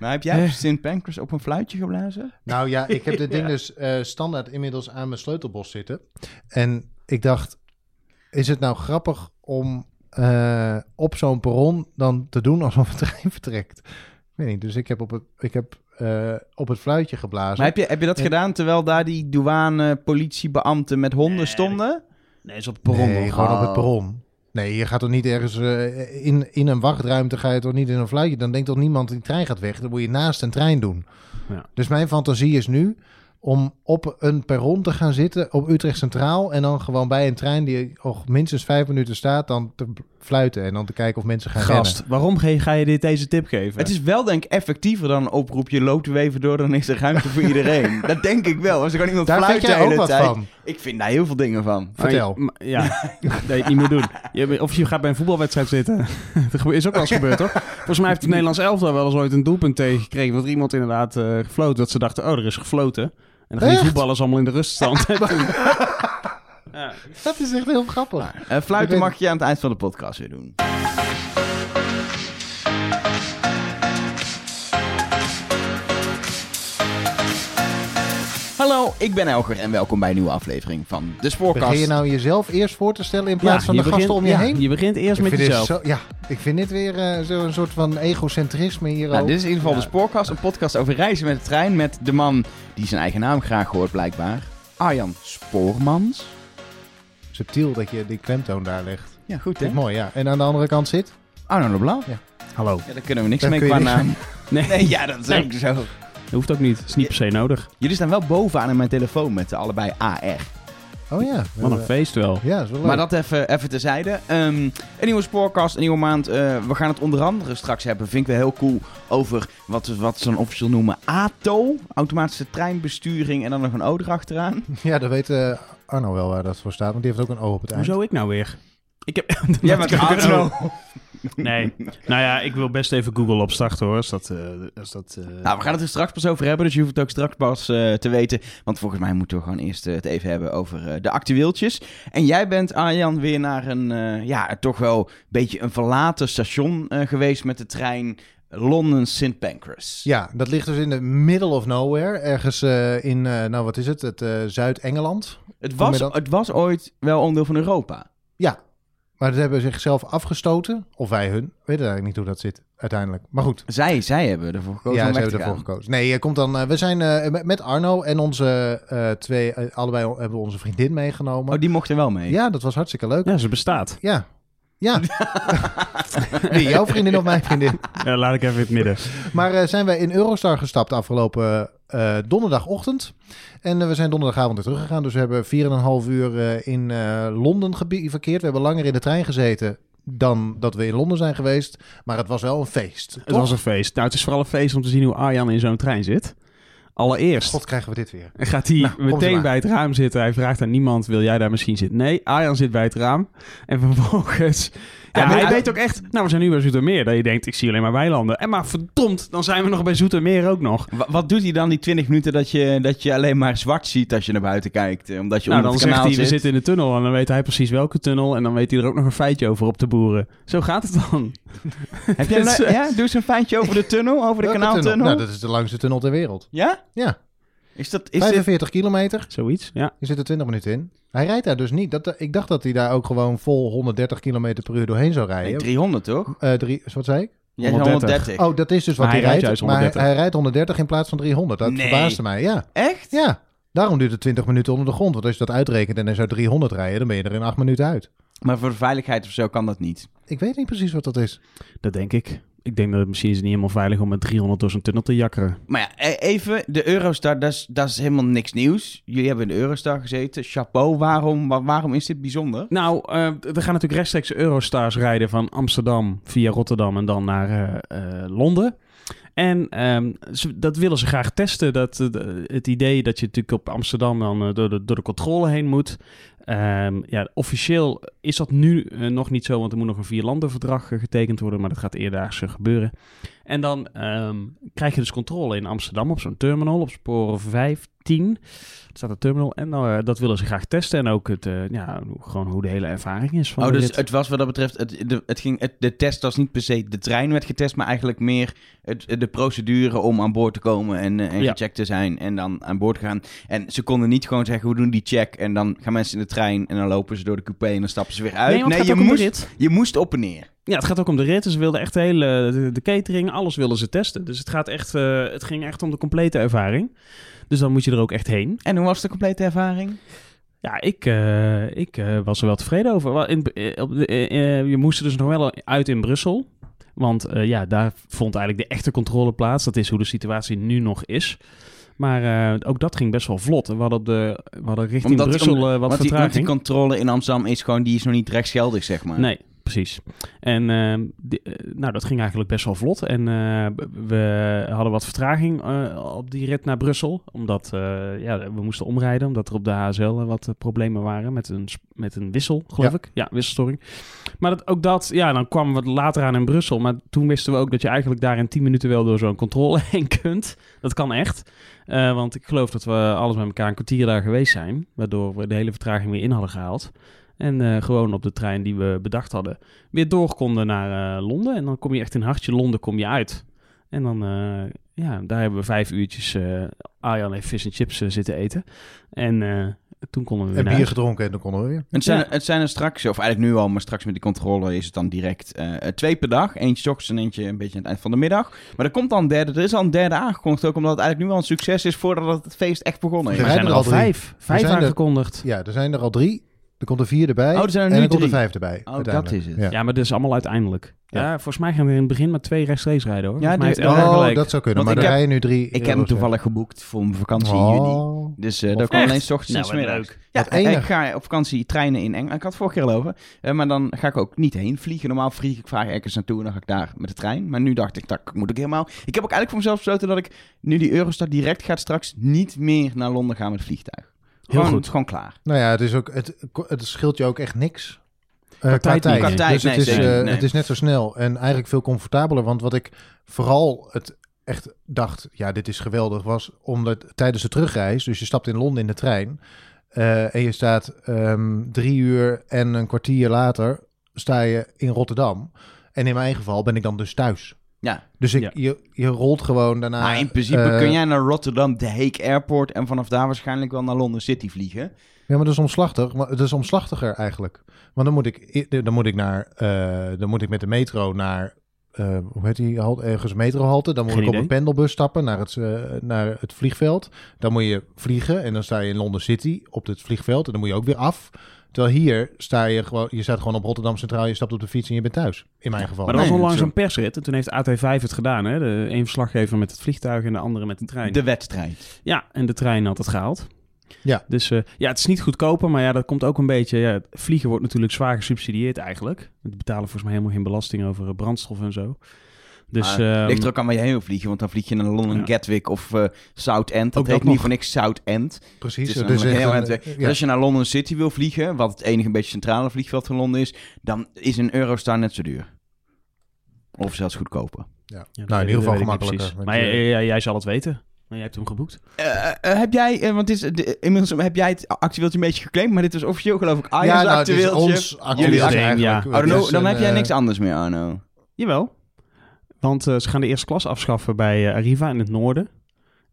Maar heb jij St. Pancras op een fluitje geblazen? Nou ja, ik heb dit ding dus eh, standaard inmiddels aan mijn sleutelbos zitten. En ik dacht, is het nou grappig om eh, op zo'n perron dan te doen alsof het trein vertrekt? Ik weet niet, dus ik heb op het, ik heb, eh, op het fluitje geblazen. Maar heb je, heb je dat En- gedaan terwijl daar die douane politiebeambten met honden stonden? Nee, is op het perron. Nee, gewoon op het perron. Nee, je gaat toch niet ergens eh, in, in een wachtruimte, ga je toch niet in een fluitje. Dan denkt toch niemand, die trein gaat weg. Dan moet je naast een trein doen. Ja. Dus mijn fantasie is nu om op een perron te gaan zitten op Utrecht Centraal. En dan gewoon bij een trein die nog minstens vijf minuten staat, dan te fluiten. En dan te kijken of mensen gaan Gast, waarom ge- ga je dit deze tip geven? Het is wel denk ik effectiever dan een oproep. Je loopt er even door, dan is er ruimte voor iedereen. dat denk ik wel. Als er gewoon iemand rennen. Daar fluit jij ook hele wat tijd. van. Ik vind daar heel veel dingen van. Vertel. Maar je- maar- ja, dat je het niet moet doen. Je, of je gaat bij een voetbalwedstrijd zitten. dat is ook wel eens gebeurd, toch? Volgens mij heeft het Nederlands elftal wel eens ooit een doelpunt tegengekregen. Dat er iemand inderdaad eh gefloten. Dat ze dachten, oh, er is gefloten. En dan gaan die Echt? voetballers allemaal in de ruststand. En ja. Dat is echt heel grappig. Eh, Ik fluiten mag je aan het eind van de podcast weer doen. Hallo, ik ben Elger en welkom bij een nieuwe aflevering van de Spoorkast. Begin je nou jezelf eerst voor te stellen in plaats van de begint- gasten om je ja, heen? Je begint eerst Ik met jezelf. zo, ja, ik vind dit weer eh, zo'n soort van egocentrisme hier Nou, dit is in ieder geval Ja. de Spoorkast, een podcast over reizen met de trein met de man die zijn eigen naam graag hoort blijkbaar. Arjan Spoormans. Subtiel dat je die klemtoon daar legt. Ja, goed ik mooi, ja. En aan de andere kant zit? Arno de Blauw. Hallo. Ja, daar kunnen we niks Daar mee qua naam. Nee, Nee, ja, dat is Nee. ook zo. Dat hoeft ook niet. Dat is niet per se nodig. Jullie staan wel bovenaan in mijn telefoon met allebei AR. Oh ja. Wat een feest wel. Ja, is wel leuk. Maar dat even, even terzijde. Ehm, een nieuwe spoorkast, een nieuwe maand. Eh, we gaan het onder andere straks hebben, vind ik wel heel cool, over wat, wat ze dan officieel noemen ATO. Automatische treinbesturing en dan nog een O erachteraan. Ja, dat weet eh, Arno wel waar dat voor staat, want die heeft ook een O op het eind. Hoezo ik nou weer? Ik heb... Jij Dat bent Nee. Nou ja, ik wil best even Google opstarten hoor. Als dat... eh, als dat eh, Nou, we gaan het er straks pas over hebben, dus je hoeft het ook straks pas eh, te weten. Want volgens mij moeten we gewoon eerst het even hebben over eh, de actueeltjes. En jij bent, Arjan, weer naar een, eh, ja, toch wel een beetje een verlaten station eh, geweest met de trein Londen St. Pancras. Ja, dat ligt dus in de middle of nowhere. Ergens eh, in, eh, nou wat is het, het eh, Zuid-Engeland. Het, was, het was ooit wel onderdeel van Europa. Ja, maar ze hebben zichzelf afgestoten. Of wij hun. Weet eigenlijk niet hoe dat zit uiteindelijk. Maar goed. Zij, zij hebben ervoor gekozen ja, weg hebben ervoor gaan. gekozen. Nee, je komt dan. eh, we zijn eh, met- Arno en onze eh, twee, allebei hebben we onze vriendin meegenomen. Oh, die mochten wel mee. Ja, dat was hartstikke leuk. Ja, ze bestaat. Ja. Ja. Wie, jouw vriendin of mijn vriendin? Ja, laat ik even in het midden. Maar zijn wij in Eurostar gestapt afgelopen eh, donderdagochtend. En eh, we zijn donderdagavond weer teruggegaan. Dus we hebben 4,5 uur eh, in Londen verkeerd. We hebben langer in de trein gezeten dan dat we in Londen zijn geweest. Maar het was wel een feest. Het was een feest. Nou, het is vooral een feest om te zien hoe Arjan in zo'n trein zit. Allereerst God, krijgen we dit weer. gaat hij Nou, meteen bij het raam zitten. Hij vraagt aan niemand, wil jij daar misschien zitten? Nee, Arjan zit bij het raam. En vervolgens... Ja, maar hij weet ook echt... Nou, we zijn nu bij Zoetermeer. Dat je denkt, ik zie alleen maar weilanden. En maar verdomd, dan zijn we nog bij Zoetermeer ook nog. Wa- Wat doet hij dan die 20 minuten dat je, dat je alleen maar zwart ziet als je naar buiten kijkt? eh, Omdat je Nou, onder dan het zegt kanaal hij, we zit? zitten in de tunnel. En dan weet hij precies welke tunnel. En dan weet hij er ook nog een feitje over op te boeren. Zo gaat het dan. Heb jij le- eh, ja, doe eens een feintje over de tunnel, over de Welke kanaaltunnel. tunnel? Nou, dat is de langste tunnel ter wereld. Ja? Ja, Is dat, is dit, 45 kilometer. Zoiets, ja. Je zit er 20 minuten in. Hij rijdt daar dus niet. Dat, ik dacht dat hij daar ook gewoon vol 130 kilometer per uur doorheen zou nee, rijden. 300 toch? Eh, drie, wat zei ik? Jij zei 130. 130. Oh, dat is dus wat Maar hij, rijdt rijdt. juist maar hij, 130. hij rijdt 130 in plaats van 300. Dat Nee. verbaasde mij, ja. Echt? Ja, daarom duurt het 20 minuten onder de grond. Want als je dat uitrekent en hij zou 300 rijden, dan ben je er in 8 minuten uit. Maar voor veiligheid of zo kan dat niet. Ik weet niet precies wat dat is. Dat denk ik. Ik denk dat het misschien is het niet helemaal veilig om met 300 door zo'n tunnel te jakkeren. Maar ja, e- even, de Eurostar, dat is, dat is helemaal niks nieuws. Jullie hebben in de Eurostar gezeten. Chapeau, waarom, wa- waarom is dit bijzonder? Nou, eh, er gaan natuurlijk rechtstreeks Eurostars rijden van Amsterdam via Rotterdam en dan naar eh, eh, Londen. En ehm, ze- dat willen ze graag testen. Dat, eh, het idee dat je natuurlijk op Amsterdam dan eh, door, de, door de controle heen moet. Ehm, ja, officieel is dat nu eh, nog niet zo, want er moet nog een vierlandenverdrag eh, getekend worden, maar dat gaat eerdaags eh, gebeuren. En dan ehm, krijg je dus controle in Amsterdam op zo'n terminal, op sporen 15. staat een terminal en uh, dat willen ze graag testen. En ook het, uh, ja, gewoon hoe de hele ervaring is. Van oh, dus rit. het was wat dat betreft, het, de, het ging, het, de test was niet per se de trein werd getest, maar eigenlijk meer het, de procedure om aan boord te komen en, uh, en Ja. gecheckt te zijn en dan aan boord gaan. En ze konden niet gewoon zeggen, we doen die check en dan gaan mensen in de trein en dan lopen ze door de coupé en dan stappen ze weer uit. Nee, het je, moest, je moest op en neer. Ja, het gaat ook om de rit. Dus Ze wilden echt de hele de, de catering, alles willen ze testen. Dus het, gaat echt, eh, het ging echt om de complete ervaring. Dus dan moet je er ook echt heen. En hoe was de complete ervaring? Ja, ik, eh, ik eh, was er wel tevreden over. Wel, In, je moest er dus nog wel uit in Brussel. Want eh, ja, daar vond eigenlijk de echte controle plaats. Dat is hoe de situatie nu nog is. Maar eh, ook dat ging best wel vlot. We hadden, op de, we hadden richting Omdat- Brussel om- wat want, die, want die vertraging. controle in Amsterdam is gewoon, die is nog niet rechtsgeldig, zeg maar. Nee, precies. En die- eh, nou, dat ging eigenlijk best wel vlot. En eh, we hadden wat vertraging eh, op die rit naar Brussel. Omdat ja, we moesten omrijden, omdat er op de HSL wat problemen waren met een, met een wissel, geloof Ja. ik. Ja, wisselstoring. Maar dat, ook dat, ja, dan kwamen we later aan in Brussel. Maar toen wisten we ook dat je eigenlijk daar in 10 minuten wel door zo'n controle heen kunt. Dat kan echt. Want ik geloof dat we alles met elkaar een kwartier daar geweest zijn. Waardoor we de hele vertraging weer in hadden gehaald. En eh, gewoon op de trein die we bedacht hadden, weer door konden naar eh, Londen. En dan kom je echt in hartje Londen kom je uit. En dan, eh, ja, daar hebben we vijf uurtjes eh Arjan heeft vis en chips zitten eten. En eh, toen konden we weer En naar bier huis. gedronken en dan konden we weer. Het zijn, Ja. het zijn er straks, of eigenlijk nu al, maar straks met die controle is het dan direct eh, twee per dag. Eentje 's ochtends en eentje een beetje aan het eind van de middag. Maar er komt dan een derde, er is al een derde aangekondigd ook, omdat het eigenlijk nu al een succes is voordat het feest echt begonnen is. Er zijn er er al al drie. vijf. Vijf zijn er- aangekondigd. Ja, er zijn er al drie. Er komt er vier erbij. Oh, er zijn er en nu er komt er drie. vijf erbij. dat uiteindelijk. is het. Ja. Ja, maar dit is allemaal uiteindelijk. Ja, Ja. volgens mij gaan er in het begin maar twee rechtstreeks rijden hoor. Ja, Volgens mij dit- heeft Elga Oh, gelijk. dat zou kunnen. Want maar ik er heb- rijden nu drie. Ik heb hem toevallig geboekt voor mijn vakantie in juni. Oh. Dus eh dat kan echt? alleen 's ochtends en Nou, 's wat middags. leuk. Ja, Wat enig. ik ga op vakantie treinen in Engeland. Ik had het vorige keer al over. Eh, maar dan ga ik ook niet heen vliegen. Normaal vlieg ik vaak ergens naartoe en dan ga ik daar met de trein. Maar nu dacht ik, dat moet ik helemaal... Ik heb ook eigenlijk voor mezelf besloten dat ik, nu die Eurostar direct gaat straks, niet meer naar Londen ga met het vliegtuig. Heel Gewoon, goed. gewoon klaar. Nou ja, het, is ook, het, het scheelt je ook echt niks. Eh, niet. Qua tijd, dus het, nee, is, zeker, eh, nee. het is net zo snel en eigenlijk veel comfortabeler. Want wat ik vooral het echt dacht, ja, dit is geweldig, was omdat tijdens de terugreis, dus je stapt in Londen in de trein eh, en je staat ehm, drie uur en een kwartier later sta je in Rotterdam. En in mijn geval ben ik dan dus thuis. Ja, Dus ik, Ja. je, je rolt gewoon daarna. maar in principe eh, kun jij naar Rotterdam, de Hague Airport en vanaf daar waarschijnlijk wel naar Londen City vliegen. Ja, maar dat is omslachtig. Maar het is omslachtiger eigenlijk. Want dan moet ik, dan moet ik naar, eh, dan moet ik met de metro naar, eh, hoe heet die, halt, ergens metrohalte. Dan moet Geen ik op idee. een pendelbus stappen naar het, eh, naar het vliegveld. Dan moet je vliegen en dan sta je in London City op het vliegveld. En dan moet je ook weer af. Terwijl hier sta je gewoon, je staat gewoon op Rotterdam Centraal, je stapt op de fiets en je bent thuis. In mijn geval. Maar dat was onlangs zo. een persrit. En toen heeft AT5 het gedaan. Hè? De een verslaggever met het vliegtuig en de andere met de trein. De wedstrijd. Ja, en de trein had het gehaald. Ja. Dus eh, ja, het is niet goedkoper, maar ja, dat komt ook een beetje... Ja, vliegen wordt natuurlijk zwaar gesubsidieerd eigenlijk. We betalen volgens mij helemaal geen belasting over eh, brandstof en zo. Dus Maar ehm, ligt er ook aan waar je heen wil vliegen, want dan vlieg je naar Londen Ja. Gatwick of eh Southend. Dat Ook heet dat niet voor niks. Precies. Heel een- eind weg. ja. Dus als je naar London City wil vliegen, wat het enige een beetje centrale vliegveld van Londen is, dan is een Eurostar net zo duur. Of zelfs goedkoper. Ja. Nou, in ieder geval gemakkelijker. precies. Maar je- jij, jij- jij zal het weten. Maar jij hebt hem geboekt. Eh, eh, heb jij, eh, want het is, de, inmiddels heb jij het actueeltje een beetje geclaimd, maar dit is officieel geloof ik ja, nou, is actueeltje. ons Jullie actueel ding, eigenlijk. ja. Oh, dan, heb jij eh, niks anders meer, Arno. Jawel. Want eh, ze gaan de eerste klas afschaffen bij eh, Arriva in het noorden.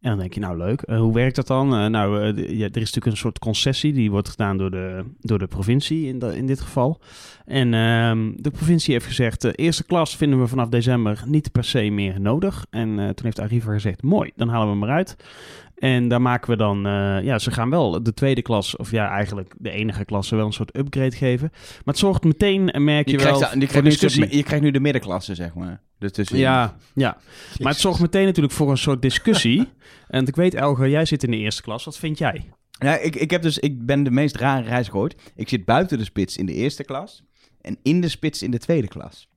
En dan denk je, nou leuk, Eh, hoe werkt dat dan? Eh, nou, eh, ja, er is natuurlijk een soort concessie, die wordt gedaan door de, door de provincie in, de- in dit geval. En ehm, de provincie heeft gezegd, de eerste klas vinden we vanaf december niet per se meer nodig. En toen heeft Arriva gezegd, mooi, dan halen we hem eruit. En daar maken we dan, ja, ze gaan wel de tweede klas, of ja, eigenlijk de enige klasse, wel een soort upgrade geven. Maar het zorgt meteen, merk je, Je, wel, krijgt, je, krijgt nu, je krijgt nu de middenklasse, zeg maar. Dus tussen Ja, ja. Maar het zorgt meteen natuurlijk voor een soort discussie. en ik weet, Elger, jij zit in de eerste klas. Wat vind jij? Ja, ik, ik, heb dus, ik ben de meest rare reis gehoord. Ik zit buiten de spits in de eerste klas en in de spits in de tweede klas.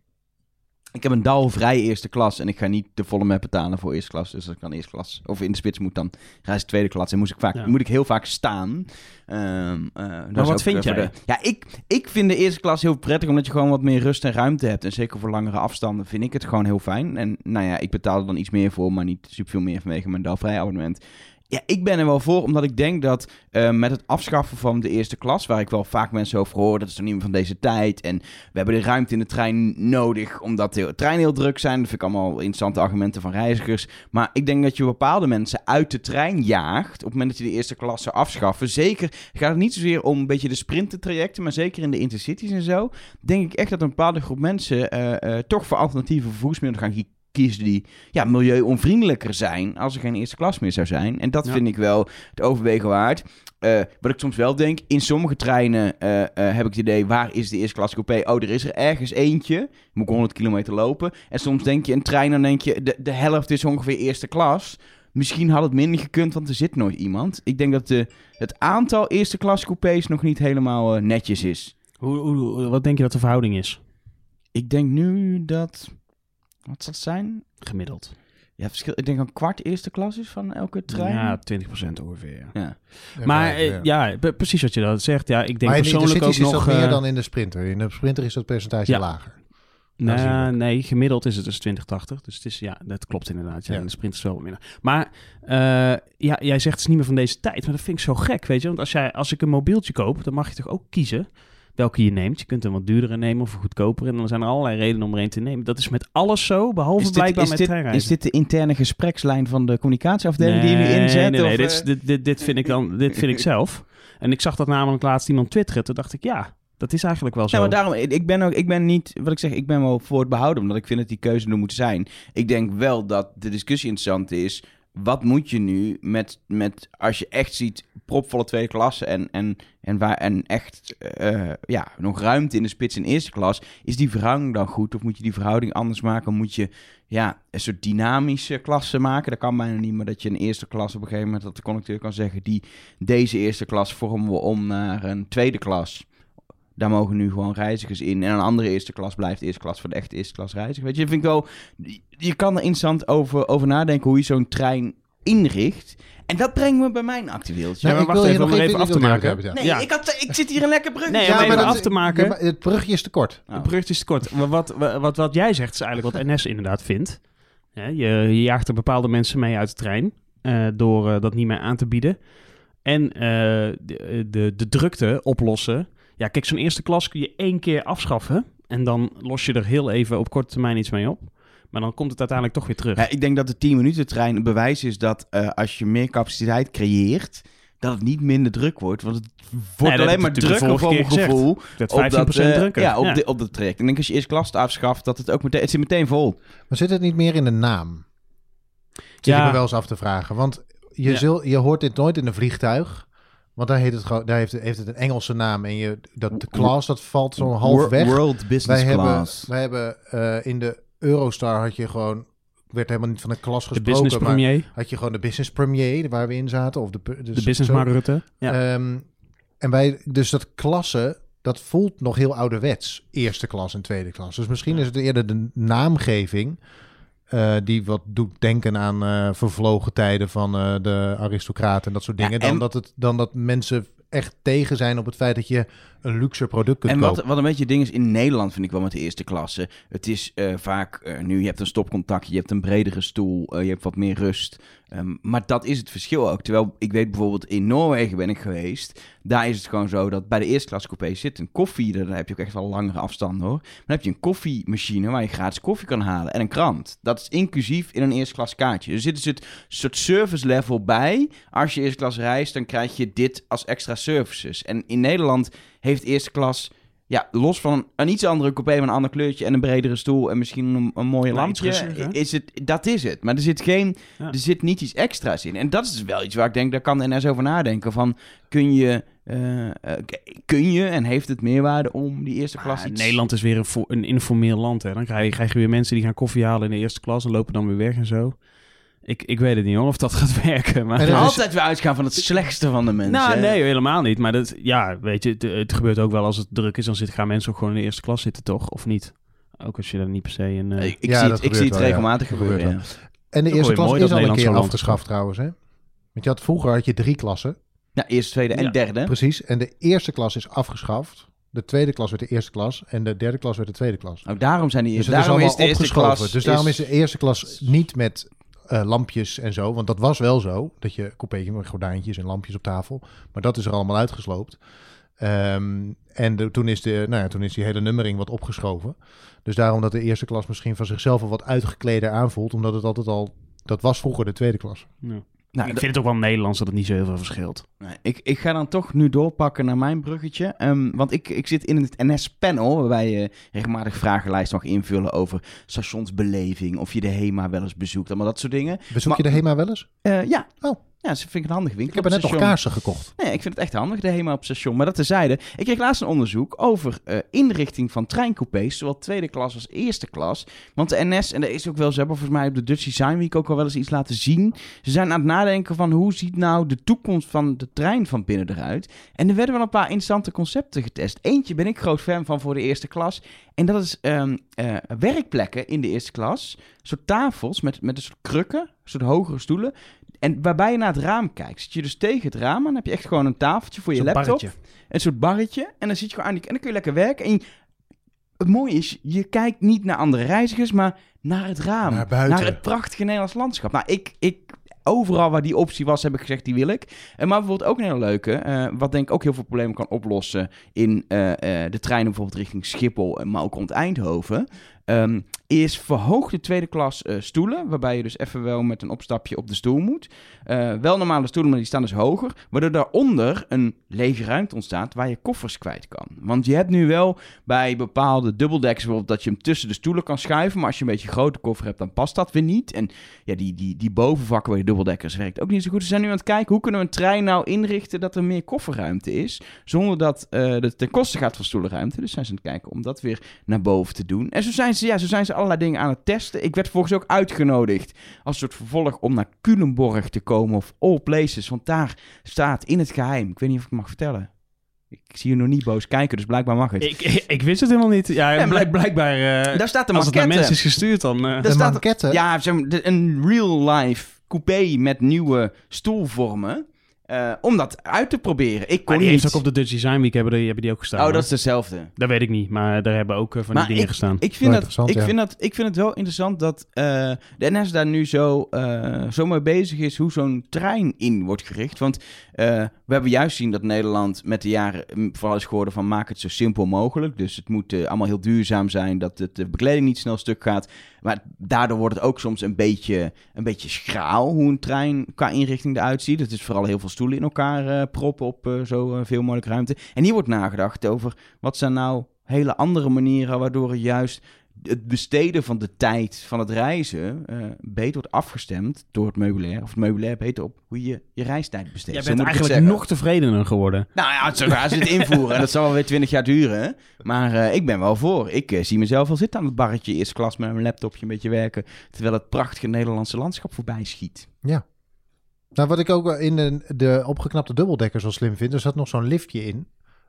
Ik heb een DAL-vrij eerste klas en ik ga niet de volle map betalen voor eerste klas. Dus als ik dan eerste klas of in de spits moet, dan reis ik tweede klas. En moest ik, vaak, Ja. moet ik heel vaak staan. Ehm, eh, is wat vind eh, voor jij? de- ja, ik, ik vind de eerste klas heel prettig, omdat je gewoon wat meer rust en ruimte hebt. En zeker voor langere afstanden vind ik het gewoon heel fijn. En nou ja, ik betaal er dan iets meer voor, maar niet super veel meer vanwege mijn DAL-vrij abonnement. Ja, ik ben er wel voor, omdat ik denk dat eh, met het afschaffen van de eerste klas, waar ik wel vaak mensen over hoor, dat is toch niet meer van deze tijd. En we hebben de ruimte in de trein nodig, omdat de treinen heel druk zijn. Dat vind ik allemaal interessante argumenten van reizigers. Maar ik denk dat je bepaalde mensen uit de trein jaagt op het moment dat je de eerste klas zou afschaffen. Zeker gaat het niet zozeer om een beetje de sprintentrajecten, maar zeker in de intercities en zo. Denk ik echt dat een bepaalde groep mensen eh, eh, toch voor alternatieve vervoersmiddelen gaan die ja, milieuonvriendelijker zijn als er geen eerste klas meer zou zijn. En dat Ja. vind ik wel het overwegen waard. Eh, wat ik soms wel denk, in sommige treinen eh, eh, heb ik het idee, waar is de eerste klas coupé? Oh, er is er ergens eentje. Moet ik 100 kilometer lopen. En soms denk je, een trein, dan denk je, de, de helft is ongeveer eerste klas. Misschien had het minder gekund, want er zit nooit iemand. Ik denk dat de, het aantal eerste klas coupés nog niet helemaal netjes is. Hoe, hoe, wat denk je dat de verhouding is? Ik denk nu dat... Wat zal het zijn? Gemiddeld. Ja, verschil. Ik denk een kwart eerste klas is van elke trein. Ja, 20% ongeveer. Ja. Ja. Maar eh, ja, precies wat je dat zegt. Ja, ik denk maar in de persoonlijk ook is nog... dat meer eh, dan in de sprinter. In de sprinter is dat percentage Ja. lager. Nee, gemiddeld is het dus 2080. Dus het is, ja, dat klopt inderdaad. Ja, Ja. In de sprint is het wel wat minder. Maar eh, ja, jij zegt het is niet meer van deze tijd. Maar dat vind ik zo gek, weet je. Want als, jij, als ik een mobieltje koop, dan mag je toch ook kiezen welke je neemt. Je kunt een wat duurdere nemen of een goedkopere. En dan zijn er allerlei redenen om er een te nemen. Dat is met alles zo, behalve dit, blijkbaar is, met dit, treinreizen. is dit de interne gesprekslijn van de communicatieafdeling die je nu inzet? Nee, nee, of, dit, eh? dit, dit, dit vind ik dan, dit vind ik zelf. En ik zag dat namelijk laatst iemand twitteren. Toen dacht ik, ja, dat is eigenlijk wel zo. Nou, maar daarom, ik ben, ook, ik ben niet, wat ik zeg, ik ben wel voor het behouden, omdat ik vind dat die keuze er moet zijn. Ik denk wel dat de discussie interessant is, wat moet je nu met, met als je echt ziet, propvolle tweede klasse en, en, en, waar, en echt eh, ja, nog ruimte in de spits in eerste klas, is die verhouding dan goed? Of moet je die verhouding anders maken? Moet je ja, een soort dynamische klasse maken? Dat kan bijna niet, maar dat je een eerste klas op een gegeven moment, dat de conducteur kan zeggen, die, deze eerste klas vormen we om naar een tweede klas. Daar mogen nu gewoon reizigers in. En een andere eerste klas blijft eerste klas voor de echte eerste klas reiziger. Weet je, vind ik wel... Je kan er interessant over, over nadenken hoe je zo'n trein inricht. En dat brengt me bij mijn actueeltje. Ja, maar ik wacht wil je even, nog om er even, af te maken. hebben, ja. Nee, Ja. ik, had, ik zit hier een lekker brug. Nee, Ja, dat- af te maken. ja, maar het brugje is te kort. Oh. Het brugje is te kort. Maar wat, wat, wat jij zegt is eigenlijk wat NS inderdaad vindt. Hè, je, je jaagt er bepaalde mensen mee uit de trein eh, door eh, dat niet meer aan te bieden. En eh, de, de, de drukte oplossen. Ja, kijk, zo'n eerste klas kun je één keer afschaffen. En dan los je er heel even op korte termijn iets mee op. Maar dan komt het uiteindelijk toch weer terug. Ja, ik denk dat de 10 minuten trein een bewijs is dat eh, als je meer capaciteit creëert, dat het niet minder druk wordt. Want het wordt dat alleen maar drukker voor mijn gevoel. dat 15% op dat, eh, drukker. Ja, op, De, op dat traject. Ik denk als je eerst klas afschaft, dat het ook meteen... Het zit meteen vol. Maar zit het niet meer in de naam? Zit Ja. ik me wel eens af te vragen. Want je, Ja. zul, je hoort dit nooit in een vliegtuig. Want daar, heet het, gewoon- daar heeft, het, heeft het een Engelse naam. En je, dat, de class, dat valt zo'n half weg. World Business Wij hebben, Class. wij hebben eh, in de Eurostar had je gewoon... werd helemaal niet van een klas de gesproken. business maar premier, had je gewoon de business premier, waar we in zaten. Of de, pu- de dus business. Mark Rutte. Ja. Ehm, en wij, dus dat klasse, dat voelt nog heel ouderwets. Eerste klas en tweede klas. Dus misschien is het eerder de naamgeving eh, die wat doet denken aan eh, vervlogen tijden van eh, de aristocraten en dat soort Ja, dingen. en- dan, dat het, dan dat mensen echt tegen zijn op het feit dat je een luxe product kunt En kopen. wat, wat een beetje het ding is in Nederland, vind ik wel met de eerste klasse. Het is vaak nu, je hebt een stopcontactje, je hebt een bredere stoel, je hebt wat meer rust. Ehm, maar dat is het verschil ook. Terwijl ik weet bijvoorbeeld in Noorwegen ben ik geweest. Daar is het gewoon zo dat bij de eerste klasse coupé zit een koffie. Daar heb je ook echt wel langere afstanden hoor. Maar dan heb je een koffiemachine waar je gratis koffie kan halen. En een krant. Dat is inclusief in een eerste klas kaartje. Er zit dus het soort service level bij. Als je eerste klas reist, dan krijg je dit als extra services. En in Nederland heeft eerste klas... Ja, los van een iets andere coupé met een ander kleurtje en een bredere stoel en misschien een, een mooie Nou, lampje. Is het, dat is het. Maar er zit geen, Ja. er zit niet iets extra's in. En dat is wel iets waar ik denk, daar kan de NS over nadenken. Van, kun je, eh, eh, kun je en heeft het meerwaarde om die eerste klas Maar iets... Nederland is weer een, een informeel land. Hè. Dan krijg je, krijg je weer mensen die gaan koffie halen in de eerste klas en lopen dan weer weg en zo. Ik, ik weet het niet hoor, of dat gaat werken. Maar... Er is- altijd weer uitgaan van het slechtste van de mensen. Nou, nee, helemaal niet. Maar dat, ja, weet je, het, het gebeurt ook wel als het druk is. Dan zit, gaan mensen ook gewoon in de eerste klas zitten, toch? Of niet? Ook als je daar niet per se een... eh, Ik, ik Ja, zie, dat het, ik gebeurt zie het wel, regelmatig gebeuren. gebeurt Ja. En de eerste klas is al een keer afgeschaft trouwens, hè? Want je had, vroeger had je drie klassen, ja, eerste, tweede en Ja. derde. precies. En de eerste klas is afgeschaft. De tweede klas werd de eerste klas. En de derde klas werd de tweede klas. Nou, daarom zijn die Dus eerste. is daarom allemaal is de eerste opgeschoven. klas. dus daarom is de eerste klas niet met eh, lampjes en zo. Want dat was wel zo. Dat je coupeetje met gordijntjes en lampjes op tafel. Maar dat is er allemaal uitgesloopt. Ehm, en toen, is de, nou ja, toen is die hele nummering wat opgeschoven. Dus daarom dat de eerste klas misschien van zichzelf al wat uitgekleder aanvoelt. Omdat het altijd al... Dat was vroeger de tweede klas. ja. Nou, ik vind het ook wel Nederlands dat het niet zo heel veel verschilt. Nee, ik, ik ga dan toch nu doorpakken naar mijn bruggetje. Ehm, want ik, ik zit in het NS-panel, waarbij je regelmatig vragenlijst mag invullen over stationsbeleving, of je de HEMA wel eens bezoekt, allemaal dat soort dingen. Bezoek Maar- je de HEMA wel eens? Eh, ja. Oh. Ja, dat vind ik een handig winkel. Ik heb er net nog kaarsen gekocht. Nee, ik vind het echt handig, de HEMA op station. Maar dat tezijde, ik kreeg laatst een onderzoek over eh, inrichting van treincoupés, zowel tweede klas als eerste klas. Want de NS, en dat is ook wel, ze hebben volgens mij op de Dutch Design Week ook al wel eens iets laten zien. Ze zijn aan het nadenken van hoe ziet nou de toekomst van de trein van binnen eruit. En er werden wel een paar interessante concepten getest. Eentje ben ik groot fan van voor de eerste klas. En dat is ehm, eh, werkplekken in de eerste klas. Soort tafels met, met een soort krukken, een soort hogere stoelen. En waarbij je naar het raam kijkt. Zit je dus tegen het raam en dan heb je echt gewoon een tafeltje voor je laptop. barretje. Een soort barretje. En dan zit je gewoon aan die... En dan kun je lekker werken. En je- het mooie is, je kijkt niet naar andere reizigers, maar naar het raam. Naar buiten. Naar het prachtige Nederlands landschap. Nou, ik... ik Overal waar die optie was, heb ik gezegd, die wil ik. Eh, maar bijvoorbeeld ook een hele leuke, eh, wat denk ik ook heel veel problemen kan oplossen in eh, de treinen bijvoorbeeld richting Schiphol, en maar ook rond Eindhoven, ehm, is verhoogde tweede klas eh, stoelen, waarbij je dus even wel met een opstapje op de stoel moet. Eh, wel normale stoelen, maar die staan dus hoger, waardoor daaronder een lege ruimte ontstaat waar je koffers kwijt kan. Want je hebt nu wel bij bepaalde dubbeldeks bijvoorbeeld dat je hem tussen de stoelen kan schuiven, maar als je een beetje een grote koffer hebt, dan past dat weer niet. En ja, die, die, die bovenvakken bij de dubbeldekkers werkt ook niet zo goed. Ze zijn nu aan het kijken, hoe kunnen we een trein nou inrichten dat er meer kofferruimte is, zonder dat eh het ten koste gaat van stoelenruimte. Dus zijn ze aan het kijken om dat weer naar boven te doen. En zo zijn ze, ja, zo zijn ze allerlei dingen aan het testen. Ik werd volgens ook uitgenodigd als soort vervolg om naar Culemborg te komen of all places, want daar staat in het geheim, ik weet niet of ik het mag vertellen. Ik zie je nog niet boos kijken, dus blijkbaar mag het. Ik, ik, ik wist het helemaal niet. Ja, Ja, blijk, blijkbaar... eh, daar staat de als het naar maquette. mensen is gestuurd, dan... eh, Daar De staat-. Ja, zeg maar, de- een real-life coupé met nieuwe stoelvormen. Eh, om dat uit te proberen. Ik kon maar die niet. heeft ook op de Dutch Design Week hebben, die, hebben die ook gestaan. Oh, dat is dezelfde. Dat weet ik niet, maar daar hebben ook eh, van die dingen gestaan. Ik vind, Wel dat, interessant, ik, ja. vind dat, ik vind het wel interessant dat eh, de NS daar nu zo, eh, zo mee bezig is hoe zo'n trein in wordt gericht. Want we hebben juist zien dat Nederland met de jaren vooral is geworden van maak het zo simpel mogelijk. Dus het moet eh, allemaal heel duurzaam zijn, dat het, de bekleding niet snel stuk gaat. Maar daardoor wordt het ook soms een beetje, een beetje schraal hoe een trein qua inrichting eruit ziet. Het is vooral heel veel stoelen in elkaar eh, proppen op eh, zo eh, veel mogelijk ruimte. En hier wordt nagedacht over wat zijn nou hele andere manieren waardoor het juist het besteden van de tijd van het reizen eh, beter wordt afgestemd door het meubilair. Of het meubilair beter op hoe je je reistijd besteedt. Jij Zo bent eigenlijk nog tevredener geworden. Nou ja, zodra ze het invoeren. en dat zal wel weer twintig jaar duren. hè. Maar eh, ik ben wel voor. Ik eh, zie mezelf wel zitten aan het barretje eerste klas met mijn laptopje een beetje werken. Terwijl het prachtige Nederlandse landschap voorbij schiet. Nou, wat ik ook in de, de opgeknapte dubbeldekker zo slim vind, er zat nog zo'n liftje in.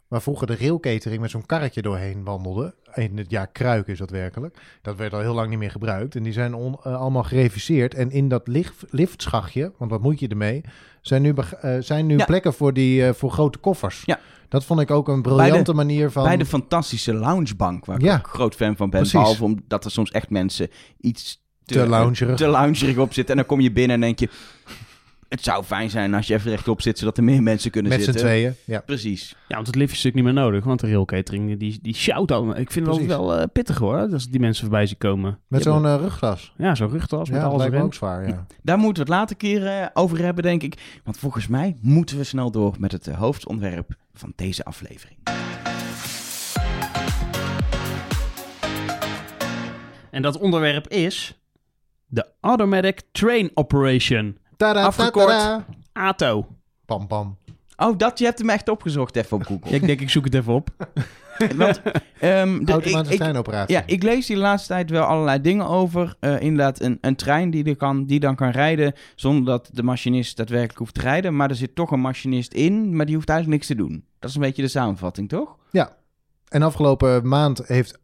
Waar vroeger de railcatering met zo'n karretje doorheen wandelde. In het jaar Kruik is dat werkelijk. Dat werd al heel lang niet meer gebruikt. En die zijn on- eh, allemaal gereviseerd. En in dat lift, liftschachtje, want wat moet je ermee, zijn nu, eh, zijn nu Ja. plekken voor, die, eh, voor grote koffers. Ja. Dat vond ik ook een briljante manier van... Bij de fantastische loungebank, waar ik Ja. ook groot fan van ben. Precies. Behalve omdat er soms echt mensen iets Te loungerig. te loungerig op zitten. En dan kom je binnen en denk je... Het zou fijn zijn als je even rechtop zit, zodat er meer mensen kunnen met z'n zitten. tweeën. Ja. Precies. Ja, want het liftje is natuurlijk niet meer nodig, want de railcatering die, die shout al. Ik vind het wel eh, pittig hoor, als die mensen voorbij zien komen. Met zo'n eh, rugtas. Ja, zo'n rugtas met Ja, dat alles lijkt me erin. ook zwaar, ja. Daar moeten we het later keer eh, over hebben, denk ik. Want volgens mij moeten we snel door met het hoofdonderwerp van deze aflevering. En dat onderwerp is de Automatic Train Operation, Tada, Afgekort. tada. ATO. Pam, pam. Oh, dat, je hebt hem echt opgezocht even op Google. Ja, ik denk ik zoek het even op. Want, ehm, de- Automatische ik- ik- treinoperatie. Ja, ik lees die de laatste tijd wel allerlei dingen over. Eh, inderdaad, een, een trein die, er kan, die dan kan rijden zonder dat de machinist daadwerkelijk hoeft te rijden. Maar er zit toch een machinist in, maar die hoeft eigenlijk niks te doen. Dat is een beetje de samenvatting, toch? En afgelopen maand heeft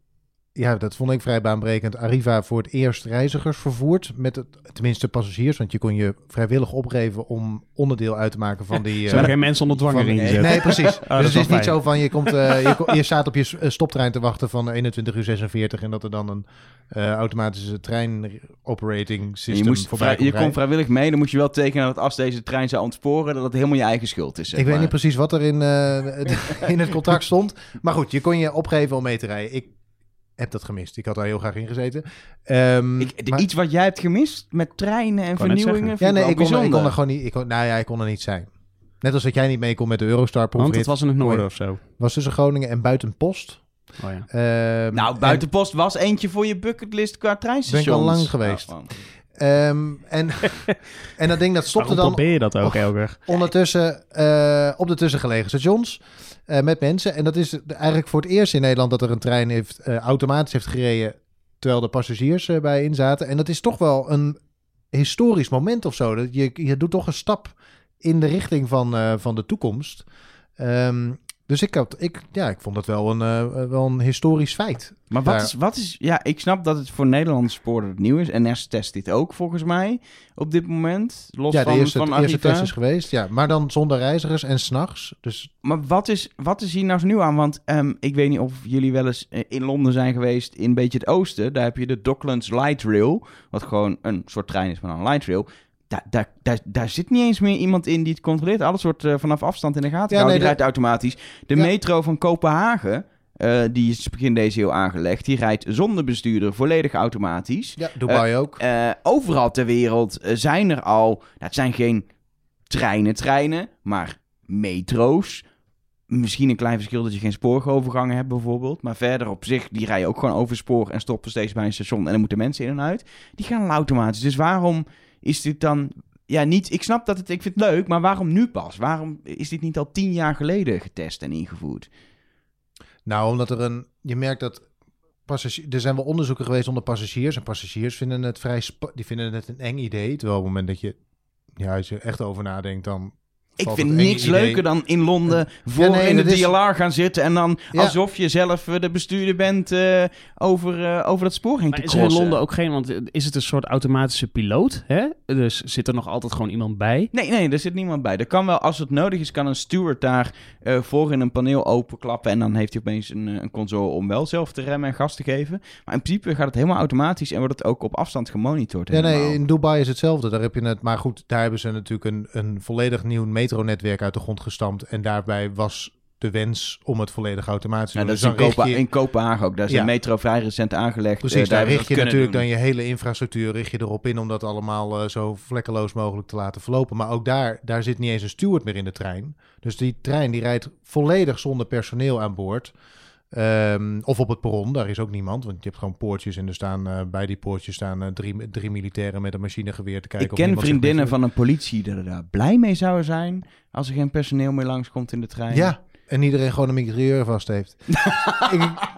ja, dat vond ik vrij baanbrekend. Arriva voor het eerst reizigers vervoert. Met het, tenminste passagiers. Want je kon je vrijwillig opgeven om onderdeel uit te maken van die... Zijn eh, geen mensen onder dwang erin nee, nee, precies. dat dus is het is niet fijn. zo van je komt, eh, je, je staat op je eh, stoptrein te wachten van 21 uur 46 en dat er dan een eh, automatische trein operating En system je moest voorbij komt je kon vrijwillig mee, dan moet je wel tekenen dat als deze trein zou ontsporen, dat het helemaal je eigen schuld is. zeg Ik weet niet precies wat er in, eh, in het contract stond. Maar goed, je kon je opgeven om mee te rijden. Ik heb dat gemist. Ik had daar heel graag in gezeten. Ehm, Ik, de- maar- Iets wat jij hebt gemist met treinen en vernieuwingen. ja, vind nee, wel ik kon, er- ik kon bijzonder. er gewoon niet. Ik kon, nou ja, ik kon er niet zijn. Net als dat jij niet mee kon met de Eurostar Want het was in het noorden of zo. was tussen Groningen en Buitenpost. Oh ja. Ehm, Nou, buitenpost was eentje voor je bucketlist qua treinstations. Ben ik al lang geweest. Nou, en, ehm, en, en dat ding dat stopte Waarom dan probeer je dat ook. Elger? ondertussen eh, op de tussengelegen stations eh, met mensen. En dat is eigenlijk voor het eerst in Nederland dat er een trein heeft, eh, automatisch heeft gereden terwijl de passagiers eh, bij in zaten. En dat is toch wel een historisch moment of zo. Dat je, je doet toch een stap in de richting van, van de toekomst. Ehm, dus ik, had, ik, ja, ik vond dat wel een, eh, wel een historisch feit. Maar wat is, wat is... Ja, ik snap dat het voor Nederlandse sporen het nieuw is. NS test dit ook volgens mij op dit moment. Los ja, de van, eerste, van de eerste test is geweest. Ja, maar dan zonder reizigers en s'nachts. Dus Maar wat is, wat is hier nou zo nieuw aan? Want ehm, ik weet niet of jullie wel eens eh, in Londen zijn geweest, in een beetje het oosten. Daar heb je de Docklands Light Rail, wat gewoon een soort trein is, maar een light rail. Daar, daar, daar, daar zit niet eens meer iemand in die het controleert. Alles wordt eh, vanaf afstand in de gaten Ja, gehouden. nee, die rijdt automatisch. De Ja. metro van Kopenhagen, eh, die is begin deze eeuw aangelegd. Die rijdt zonder bestuurder, volledig automatisch. ja, Dubai ook. Eh, overal ter wereld eh, zijn er al. Nou, het zijn geen treinen, treinen, maar metro's. Misschien een klein verschil dat je geen spoorgovergangen hebt, bijvoorbeeld. Maar verder op zich, die rijden ook gewoon over spoor en stoppen steeds bij een station. En dan moeten mensen in en uit. Die gaan al automatisch. Dus waarom is dit dan. Ja, niet. Ik snap dat het. Ik vind het leuk, maar waarom nu pas? Waarom is dit niet al tien jaar geleden getest en ingevoerd? Nou, omdat er een. Je merkt dat. Passagiers, er zijn wel onderzoeken geweest onder passagiers. En passagiers vinden het vrij. Die vinden het een eng idee. Terwijl op het moment dat je. Ja, als je echt over nadenkt, dan. Ik vind niks idee- leuker dan in Londen voor nee, in de is- DLR gaan zitten en dan Ja. alsof je zelf eh, de bestuurder bent eh, over, eh, over dat spoor heen Maar te is er in. Londen ook geen, want is het een soort automatische piloot? Hè? Dus zit er nog altijd gewoon iemand bij? Nee, nee, er zit niemand bij. Er kan wel, als het nodig is, kan een steward daar eh, voor in een paneel openklappen. En dan heeft hij opeens een, een console om wel zelf te remmen en gas te geven. Maar in principe gaat het helemaal automatisch en wordt het ook op afstand gemonitord. Ja, nee, in Dubai is hetzelfde. Daar heb je het. Maar goed, daar hebben ze natuurlijk een, een volledig nieuw metronetwerk uit de grond gestampt. En daarbij was de wens om het volledig automatisch te Ja, doen. dat is Dus in, Kopa- je- in Kopenhagen ook. Daar is Ja. de metro vrij recent aangelegd. Precies, Eh, daar richt je natuurlijk doen. dan je hele infrastructuur richt je erop in om dat allemaal eh, zo vlekkeloos mogelijk te laten verlopen. Maar ook daar, daar zit niet eens een steward meer in de trein. Dus die trein die rijdt volledig zonder personeel aan boord. Ehm, of op het perron, daar is ook niemand. Want je hebt gewoon poortjes en er staan eh, bij die poortjes staan eh, drie, drie militairen met een machinegeweer te kijken. Ik ken zich vriendinnen van een politie die er daar blij mee zouden zijn als er geen personeel meer langskomt in de trein. Ja, en iedereen gewoon een mitrailleur vast heeft. Ik-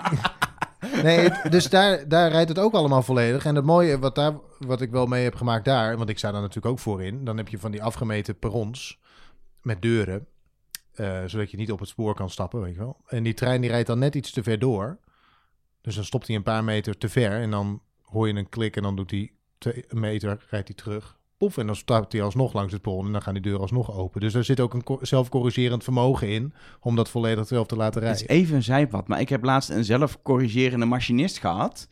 nee, het- dus daar, daar rijdt het ook allemaal volledig. En het mooie wat, daar, wat ik wel mee heb gemaakt daar, want ik sta daar natuurlijk ook voor in. Dan heb je van die afgemeten perrons met deuren, eh, zodat je niet op het spoor kan stappen, weet je wel. En die trein die rijdt dan net iets te ver door. Dus dan stopt hij een paar meter te ver en dan hoor je een klik en dan doet hij twee meter, rijdt hij terug. Poef, en dan stapt hij alsnog langs het perron en dan gaan die deuren alsnog open. Dus er zit ook een co- zelfcorrigerend vermogen in om dat volledig zelf te laten Het rijden. is even een zijpad, maar ik heb laatst een zelfcorrigerende machinist gehad.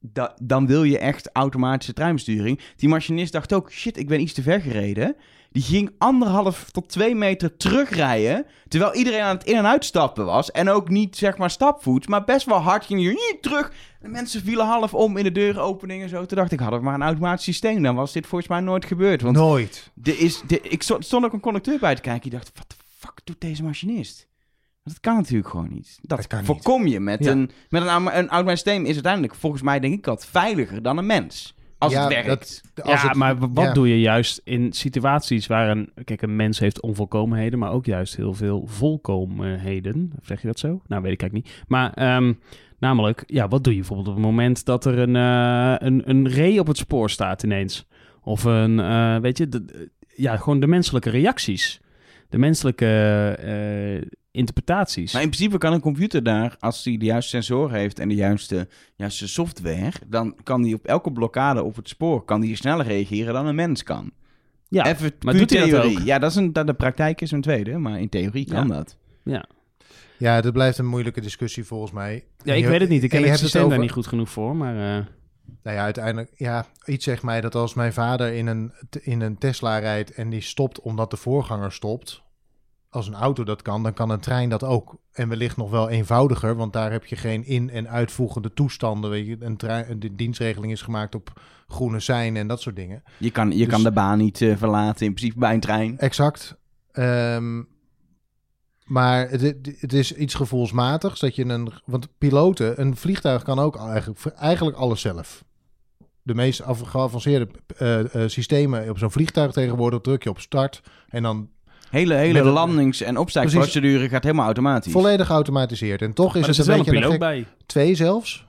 Da- dan wil je echt automatische treinbesturing. Die machinist dacht ook, shit, ik ben iets te ver gereden. Die ging anderhalf tot twee meter terugrijden. Terwijl iedereen aan het in- en uitstappen was. En ook niet, zeg maar, stapvoets. Maar best wel hard ging je "Hier, terug. De mensen vielen half om in de deuropening en zo. Toen dacht ik, hadden we maar een automatisch systeem. Dan was dit volgens mij nooit gebeurd. Want Nooit. er is, er- ik sto- stond ook een conducteur bij te kijken. Die dacht, wat de fuck doet deze machinist? Dat kan natuurlijk gewoon niet. Dat, Dat kan niet. voorkom je met Ja. een... Met een, een, een automatisch systeem is uiteindelijk volgens mij denk ik wat veiliger dan een mens. Als Ja, het werkt. dat- Als ja, het- maar wat ja. doe je juist in situaties waar een... Kijk, een mens heeft onvolkomenheden, maar ook juist heel veel volkomenheden. Zeg je dat zo? Nou, weet ik eigenlijk niet. Maar ehm, namelijk, ja, wat doe je bijvoorbeeld op het moment dat er een, eh, een, een ree op het spoor staat ineens? Of een, eh, weet je, de- ja, gewoon de menselijke reacties. De menselijke, eh, interpretaties. Maar in principe kan een computer daar, als hij de juiste sensoren heeft en de juiste, juiste software, dan kan hij op elke blokkade op het spoor kan die sneller reageren dan een mens kan. ja, Even maar doet hij dat theorie. ook? Ja, dat is een, dat, de praktijk is een tweede, maar in theorie kan Ja. dat. ja. Ja, dat blijft een moeilijke discussie volgens mij. ja, ik je- weet het niet. Ik ken je het systeem daar niet goed genoeg voor. Maar eh, Nou ja, uiteindelijk, ja, iets zegt mij dat als mijn vader in een, in een Tesla rijdt en die stopt omdat de voorganger stopt, als een auto dat kan, dan kan een trein dat ook. En wellicht nog wel eenvoudiger, want daar heb je geen in- en uitvoegende toestanden. Weet je, een trein, de dienstregeling is gemaakt op groene sein en dat soort dingen. Je kan, je Dus- kan de baan niet eh, verlaten in principe bij een trein. Exact. Ehm, maar het, is iets gevoelsmatigs dat je een. Want piloten, een vliegtuig kan ook eigenlijk, eigenlijk alles zelf. De meest geavanceerde eh, eh, systemen op zo'n vliegtuig tegenwoordig druk je op start en dan Hele, hele Met landings- en opstijgprocedure gaat helemaal automatisch. volledig geautomatiseerd. En toch is maar er het een beetje een piloot gek, bij. twee zelfs.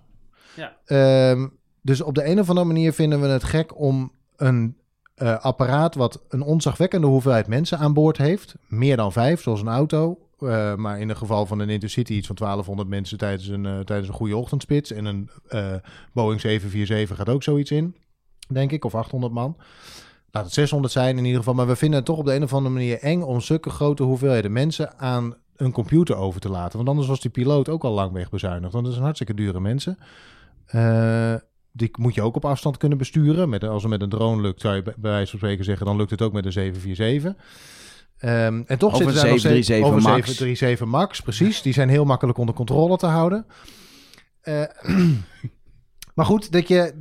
Ja. Ehm, dus op de een of andere manier vinden we het gek om een eh, apparaat wat een onzagwekkende hoeveelheid mensen aan boord heeft, meer dan vijf, zoals een auto, eh, maar in het geval van een Intercity iets van 1200 mensen tijdens een, eh, tijdens een goede ochtendspits en een eh, Boeing 747 gaat ook zoiets in, denk ik, of 800 man. Laat het 600 zijn in ieder geval, maar we vinden het toch op de een of andere manier eng om zulke grote hoeveelheden mensen aan een computer over te laten. Want anders was die piloot ook al lang wegbezuinigd. Want dat zijn hartstikke dure mensen. Eh, die moet je ook op afstand kunnen besturen. Met, als het met een drone lukt, zou je bij, wijze van spreken zeggen, dan lukt het ook met een 747. Ehm, en toch zitten een zij nog steeds 737 over Max. 737 Max, precies. Die zijn heel makkelijk onder controle te houden. Eh, maar goed, dat je,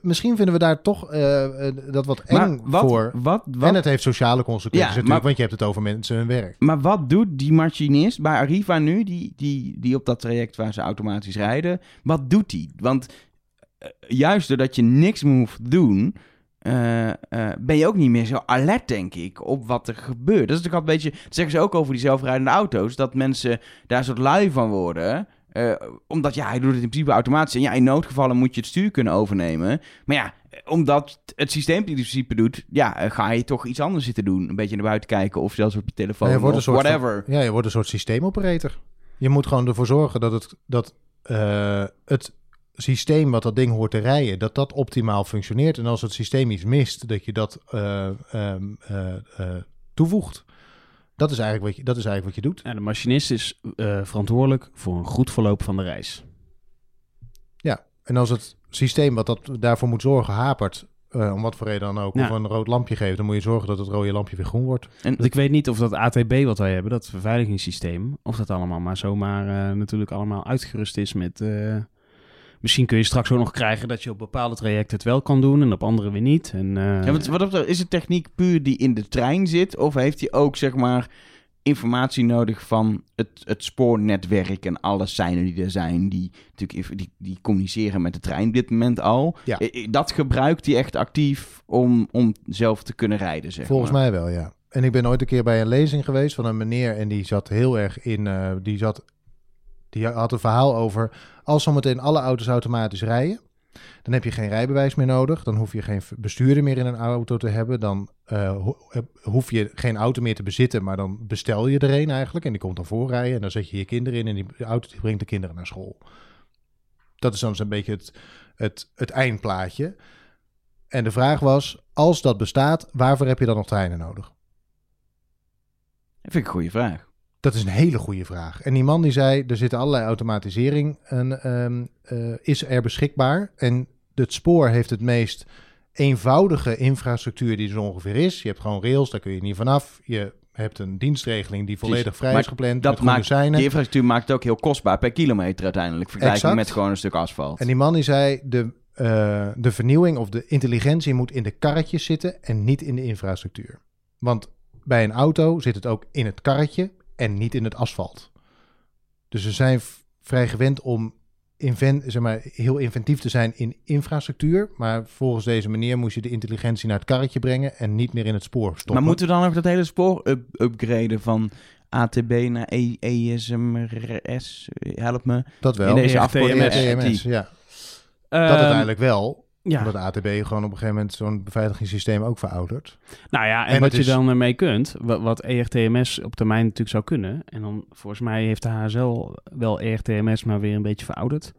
misschien vinden we daar toch eh, eh, dat wat eng wat, voor. Wat, wat, En het heeft sociale consequenties Ja, natuurlijk, maar- want je hebt het over mensen hun werk. Maar wat doet die machinist bij Arriva nu, die, die, die op dat traject waar ze automatisch rijden, wat doet die? Want eh, juist doordat je niks meer hoeft te doen, ben je ook niet meer zo alert, denk ik, op wat er gebeurt. Dat is natuurlijk altijd een beetje, dat zeggen ze ook over die zelfrijdende auto's, dat mensen daar een soort lui van worden. Eh, omdat ja, hij doet het in principe automatisch. En ja, in noodgevallen moet je het stuur kunnen overnemen. Maar ja, omdat het systeem die in principe doet, ja, eh, ga je toch iets anders zitten doen. Een beetje naar buiten kijken of zelfs op je telefoon Ja, je wordt of een soort van- whatever. Ja, je wordt een soort systeemoperator. Je moet gewoon ervoor zorgen dat het, dat, eh, het systeem wat dat ding hoort te rijden, dat dat optimaal functioneert. En als het systeem iets mist, dat je dat eh, ehm, eh, eh, toevoegt. Dat is, eigenlijk wat je, dat is eigenlijk wat je doet. Ja, de machinist is eh, verantwoordelijk voor een goed verloop van de reis. En als het systeem wat dat daarvoor moet zorgen hapert, eh, om wat voor reden dan ook, Ja. of een rood lampje geeft, dan moet je zorgen dat het rode lampje weer groen wordt. Want ik weet niet of dat ATB wat wij hebben, dat beveiligingssysteem, of dat allemaal maar zomaar eh, natuurlijk allemaal uitgerust is met... misschien kun je straks ook nog krijgen dat je op bepaalde trajecten het wel kan doen en op andere weer niet. En, eh, Ja, want wat dat is het techniek puur die in de trein zit? Of heeft hij ook, zeg maar, informatie nodig van het, het spoornetwerk en alle seinen die er zijn, die natuurlijk die, die communiceren met de trein op dit moment al? Ja. Dat gebruikt hij echt actief om, om zelf te kunnen rijden, zeg Volgens maar. mij wel, ja. En ik ben ooit een keer bij een lezing geweest van een meneer en die zat heel erg in, eh, die zat, die had een verhaal over, als zometeen alle auto's automatisch rijden, dan heb je geen rijbewijs meer nodig, dan hoef je geen bestuurder meer in een auto te hebben, dan eh, eh, hoef je geen auto meer te bezitten, maar dan bestel je er een eigenlijk en die komt dan voorrijden en dan zet je je kinderen in en die auto die brengt de kinderen naar school. Dat is dan zo'n beetje het, het, het eindplaatje. En de vraag was, als dat bestaat, waarvoor heb je dan nog treinen nodig? Dat vind ik een goede vraag. Dat is een hele goede vraag. En die man die zei, er zit allerlei automatisering en, ehm, eh, is er beschikbaar. En het spoor heeft het meest eenvoudige infrastructuur die er zo ongeveer is. Je hebt gewoon rails, daar kun je niet vanaf. Je hebt een dienstregeling die volledig vrij Maar is gepland Dat maakt, die infrastructuur maakt het ook heel kostbaar per kilometer uiteindelijk. Vergelijking met gewoon een stuk asfalt. En die man die zei, de, eh, de vernieuwing of de intelligentie moet in de karretjes zitten en niet in de infrastructuur. Want bij een auto zit het ook in het karretje en niet in het asfalt. Dus we zijn vrij gewend om inven, zeg maar, heel inventief te zijn in infrastructuur. Maar volgens deze meneer moest je de intelligentie naar het karretje brengen en niet meer in het spoor stoppen. Maar moeten we dan ook dat hele spoor up upgraden van ATB naar E ESMRS? Help me. dat wel? in deze ERTMS. afkorting ERTMS, die- ja. ehm, dat uiteindelijk wel. Ja. Omdat ATB gewoon op een gegeven moment zo'n beveiligingssysteem ook veroudert. Nou ja, en, En wat je is- dan ermee kunt, wat, wat ERTMS op termijn natuurlijk zou kunnen. En dan volgens mij heeft de HSL wel ERTMS, maar weer een beetje verouderd.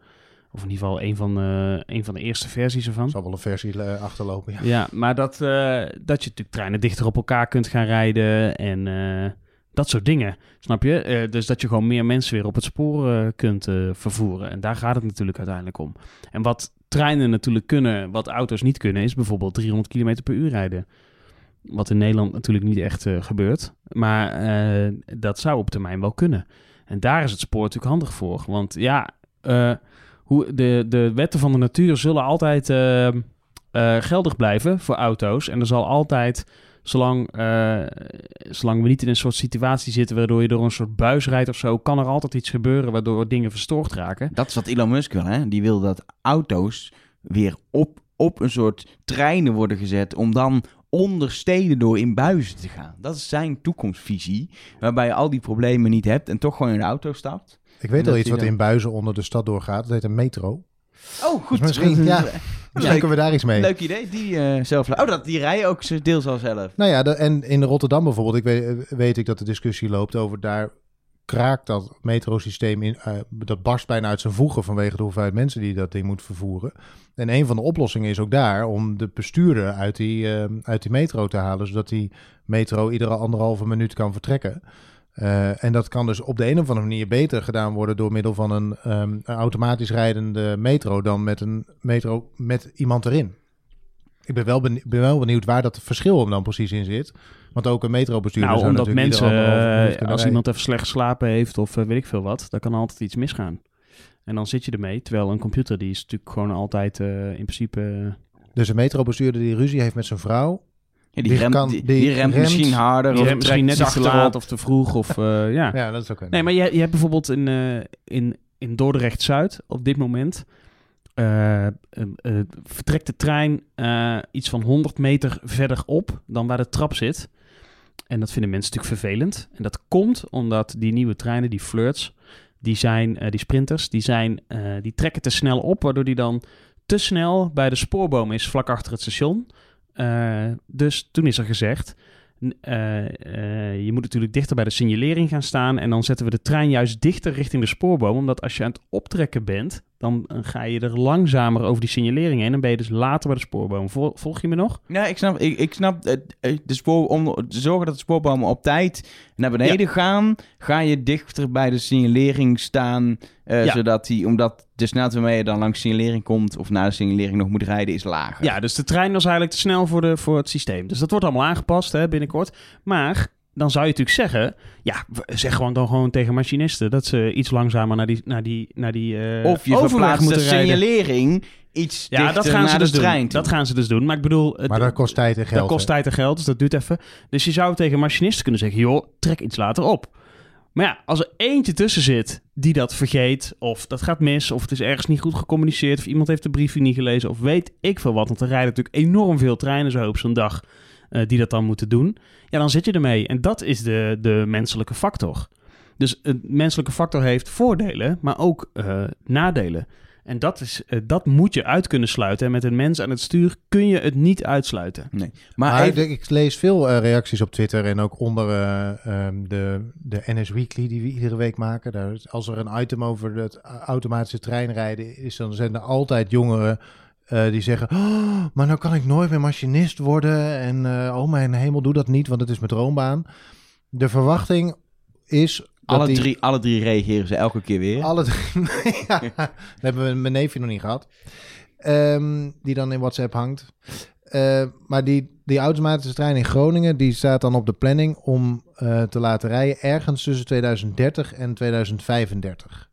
Of in ieder geval een van de, een van de eerste versies ervan. Er zal wel een versie eh, achterlopen. Ja. Ja, maar dat, eh, dat je natuurlijk treinen dichter op elkaar kunt gaan rijden en eh, dat soort dingen. Snap je? Dus dat je gewoon meer mensen weer op het spoor kunt vervoeren. En daar gaat het natuurlijk uiteindelijk om. En wat treinen natuurlijk kunnen, wat auto's niet kunnen, is bijvoorbeeld 300 km per uur rijden. Wat in Nederland natuurlijk niet echt eh, gebeurt. Maar eh, dat zou op termijn wel kunnen. En daar is het spoor natuurlijk handig voor. Want ja, eh, hoe, de, de wetten van de natuur zullen altijd geldig blijven voor auto's. En er zal altijd, zolang, eh, zolang we niet in een soort situatie zitten waardoor je door een soort buis rijdt of zo, kan er altijd iets gebeuren waardoor dingen verstoord raken. Dat is wat Elon Musk wil, hè? Die wil dat auto's weer op, op een soort treinen worden gezet om dan onder steden door in buizen te gaan. Dat is zijn toekomstvisie, waarbij je al die problemen niet hebt en toch gewoon in de auto stapt. Ik weet al iets wat dan- in Buizen onder de stad doorgaat. Dat heet een metro. Oh, goed. Dus misschien- ja. Kunnen we daar iets mee. Leuk idee, die eh, zelf... Oh, dat, die rijden ook deels al zelf. Nou ja, de- en in Rotterdam bijvoorbeeld, ik weet, eh, weet ik dat de discussie loopt over daar kraakt dat metrosysteem in, eh, dat barst bijna uit zijn voegen vanwege de hoeveelheid mensen die dat ding moet vervoeren. En een van de oplossingen is ook daar om de bestuurder uit die, eh, uit die metro te halen, zodat die metro iedere anderhalve minuut kan vertrekken. Eh, en dat kan dus op de een of andere manier beter gedaan worden door middel van een, ehm, een automatisch rijdende metro dan met een metro met iemand erin. Ik ben wel, benieu- ben wel benieuwd waar dat verschil hem dan precies in zit. Want ook een metrobestuurder Nou, omdat mensen, eh, als iemand even slecht geslapen heeft of eh, weet ik veel wat, dan kan altijd iets misgaan. En dan zit je ermee, terwijl een computer die is natuurlijk gewoon altijd in principe... Dus een metrobestuurder die ruzie heeft met zijn vrouw. Ja, die, Die remt, kan- die, remt remt- misschien harder of misschien net te laat of te vroeg of eh, ja. Ja, dat is ook een. Nee, maar je, je hebt bijvoorbeeld in, eh, in, in Dordrecht-Zuid op dit moment... eh, vertrekt de trein iets van 100 meter verder op dan waar de trap zit. En dat vinden mensen natuurlijk vervelend. En dat komt omdat die nieuwe treinen, die flirts, die zijn, die sprinters, die, zijn, die trekken te snel op, waardoor die dan te snel bij de spoorboom is vlak achter het station. Eh, dus toen is er gezegd, eh, eh, je moet natuurlijk dichter bij de signalering gaan staan en dan zetten we de trein juist dichter richting de spoorboom, omdat als je aan het optrekken bent, dan eh, ga je er langzamer over die signalering heen en ben je dus later bij de spoorboom. Vol- volg je me nog? Ja, ik snap, ik, ik snap eh, eh, de spoor, om te zorgen dat de spoorbomen op tijd naar beneden gaan, ga je dichter bij de signalering staan, Ja. zodat die, omdat de snelheid waarmee je dan langs signalering komt of na de signalering nog moet rijden, is lager. Ja, dus de trein was eigenlijk te snel voor, de, voor het systeem. Dus dat wordt allemaal aangepast hè, binnenkort. Maar dan zou je natuurlijk zeggen... Ja, zeg gewoon dan gewoon tegen machinisten... dat ze iets langzamer naar die, naar die, naar die eh, Of je verplaatst de moeten rijden. signalering iets Ja, dat gaan naar ze de dus trein doen. toe. Dat gaan ze dus doen. Maar ik bedoel... het- maar dat kost tijd en geld. dat kost tijd en geld, dus dat duurt even. Dus je zou tegen machinisten kunnen zeggen... joh, trek iets later op. Maar ja, als er eentje tussen zit die dat vergeet... of dat gaat mis, of het is ergens niet goed gecommuniceerd... of iemand heeft de briefing niet gelezen, of weet ik veel wat... want er rijden natuurlijk enorm veel treinen zo op zo'n dag... eh, die dat dan moeten doen. Ja, dan zit je ermee. En dat is de, de menselijke factor. Dus een menselijke factor heeft voordelen, maar ook eh, nadelen. En dat, is, eh, dat moet je uit kunnen sluiten. En met een mens aan het stuur kun je het niet uitsluiten. Maar, Maar even- ik, lees veel reacties op Twitter en ook onder eh, ehm, de, de NS Weekly die we iedere week maken. Daar, als er een item over het automatische treinrijden is, dan zijn er altijd jongeren eh, die zeggen... "Oh, maar nou kan ik nooit meer machinist worden en eh, oh mijn hemel, doe dat niet, want het is mijn droombaan. De verwachting is... dat alle, die- drie, alle drie reageren ze elke keer weer. alle drie. ja, dat hebben we mijn neefje nog niet gehad. Ehm, die dan in WhatsApp hangt. Eh, maar die, die automatische trein in Groningen, die staat dan op de planning om eh, te laten rijden ergens tussen 2030 en 2035.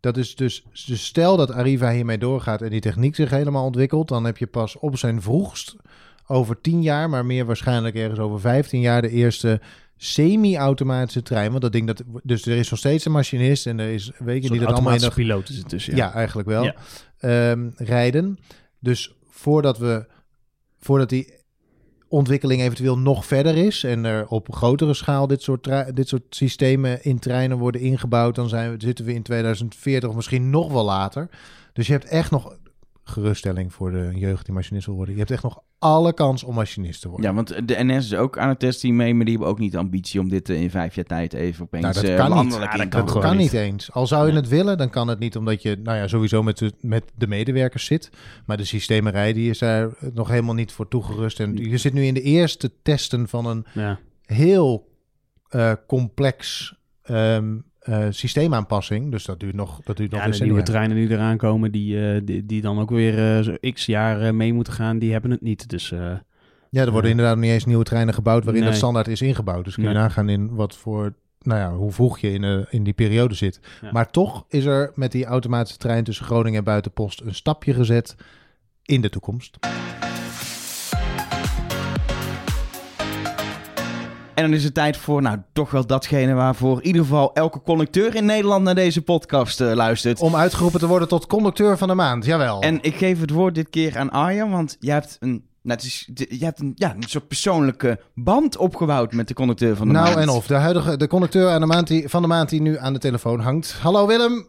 Dat is dus, dus stel dat Arriva hiermee doorgaat en die techniek zich helemaal ontwikkelt, dan heb je pas op zijn vroegst over 10 jaar, maar meer waarschijnlijk ergens over 15 jaar de eerste semi-automatische trein. Want dat ding dat. Dus er is nog steeds een machinist en er is weet je die dat allemaal in de piloot is dus. Ja. ja. eigenlijk wel. Ja. Ehm, rijden. Dus voordat we voordat die ontwikkeling eventueel nog verder is en er op grotere schaal dit soort, dit soort systemen in treinen worden ingebouwd, dan zijn we, zitten we in 2040 of misschien nog wel later. Dus je hebt echt nog geruststelling voor de jeugd die machinist wil worden. Je hebt echt nog alle kans om machinist te worden. Ja, want de NS is ook aan het testen mee, maar die hebben ook niet de ambitie om dit eh, in vijf jaar tijd even opeens Nou, dat eh, kan niet. Ja, dat te kan Dat gooien. kan niet. niet eens. Al zou je het willen, dan kan het niet omdat je nou ja, sowieso met de, met de medewerkers zit. Maar de systemerij die is daar nog helemaal niet voor toegerust. En je zit nu in de eerste testen van een Ja. heel eh, complex ehm, eh, systeemaanpassing. Dus dat duurt nog, dat duurt nog Ja, de decennia. nieuwe treinen die eraan komen, die, eh, die, die dan ook weer eh, x jaar mee moeten gaan, die hebben het niet. Dus Ja, er worden inderdaad nog niet eens nieuwe treinen gebouwd waarin Nee. het standaard is ingebouwd. Dus kun je Nee. nagaan in wat voor, nou ja, hoe vroeg je in, in die periode zit. Ja. Maar toch is er met die automatische trein tussen Groningen en Buitenpost een stapje gezet in de toekomst. En dan is het tijd voor, nou, toch wel datgene waarvoor in ieder geval elke conducteur in Nederland naar deze podcast eh, luistert. Om uitgeroepen te worden tot conducteur van de maand, jawel. En ik geef het woord dit keer aan Arjan, want jij hebt een, nou, het is, je hebt een, ja, een soort persoonlijke band opgebouwd met de conducteur van de nou maand. en of, de huidige de conducteur aan de maand die, van de maand die nu aan de telefoon hangt. Hallo Willem,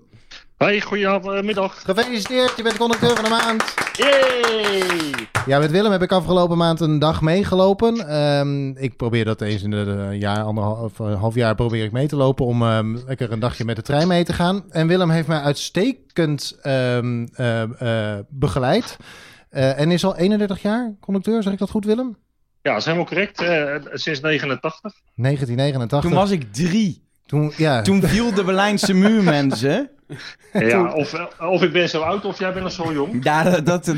Hoi, goedemiddag. gefeliciteerd, je bent conducteur van de maand. Yay! Ja, met Willem heb ik afgelopen maand een dag meegelopen. Ehm, ik probeer dat eens in een jaar, anderhalf eh, half jaar probeer ik mee te lopen om ehm, lekker een dagje met de trein mee te gaan. En Willem heeft mij uitstekend ehm, eh, eh, begeleid. Eh, en is al 31 jaar conducteur, zeg ik dat goed Willem? Ja, dat is helemaal correct. Eh, sinds 89. 1989. Toen was ik drie. Toen, ja. Toen viel de Berlijnse muur, mensen. Ja, of, of ik ben zo oud of jij bent nog zo jong. Ja, dat... dat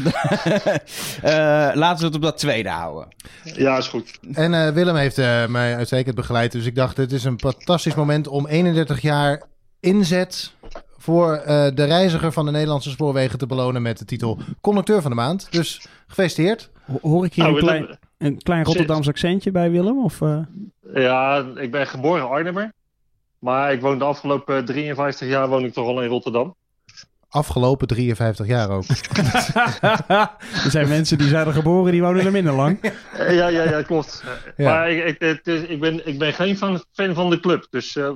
eh, laten we het op dat tweede houden. Ja, is goed. En eh, Willem heeft eh, mij uitstekend begeleid. Dus ik dacht, het is een fantastisch moment om 31 jaar inzet voor eh, de reiziger van de Nederlandse spoorwegen te belonen met de titel Conducteur van de Maand. Dus gefeliciteerd. ho- hoor ik hier Nou, een, klein, Willem, een klein Rotterdams accentje bij Willem? Of, eh? ja, ik ben geboren Arnhemmer. Maar ik woon de afgelopen 53 jaar woon ik toch al in Rotterdam. Afgelopen 53 jaar ook. er zijn mensen die zijn er geboren, die wonen er minder lang. Eh, ja, ja, ja, klopt. Ja. Maar ik, ik, het is- ik, ben, ik ben geen fan, fan van de club. Dus eh,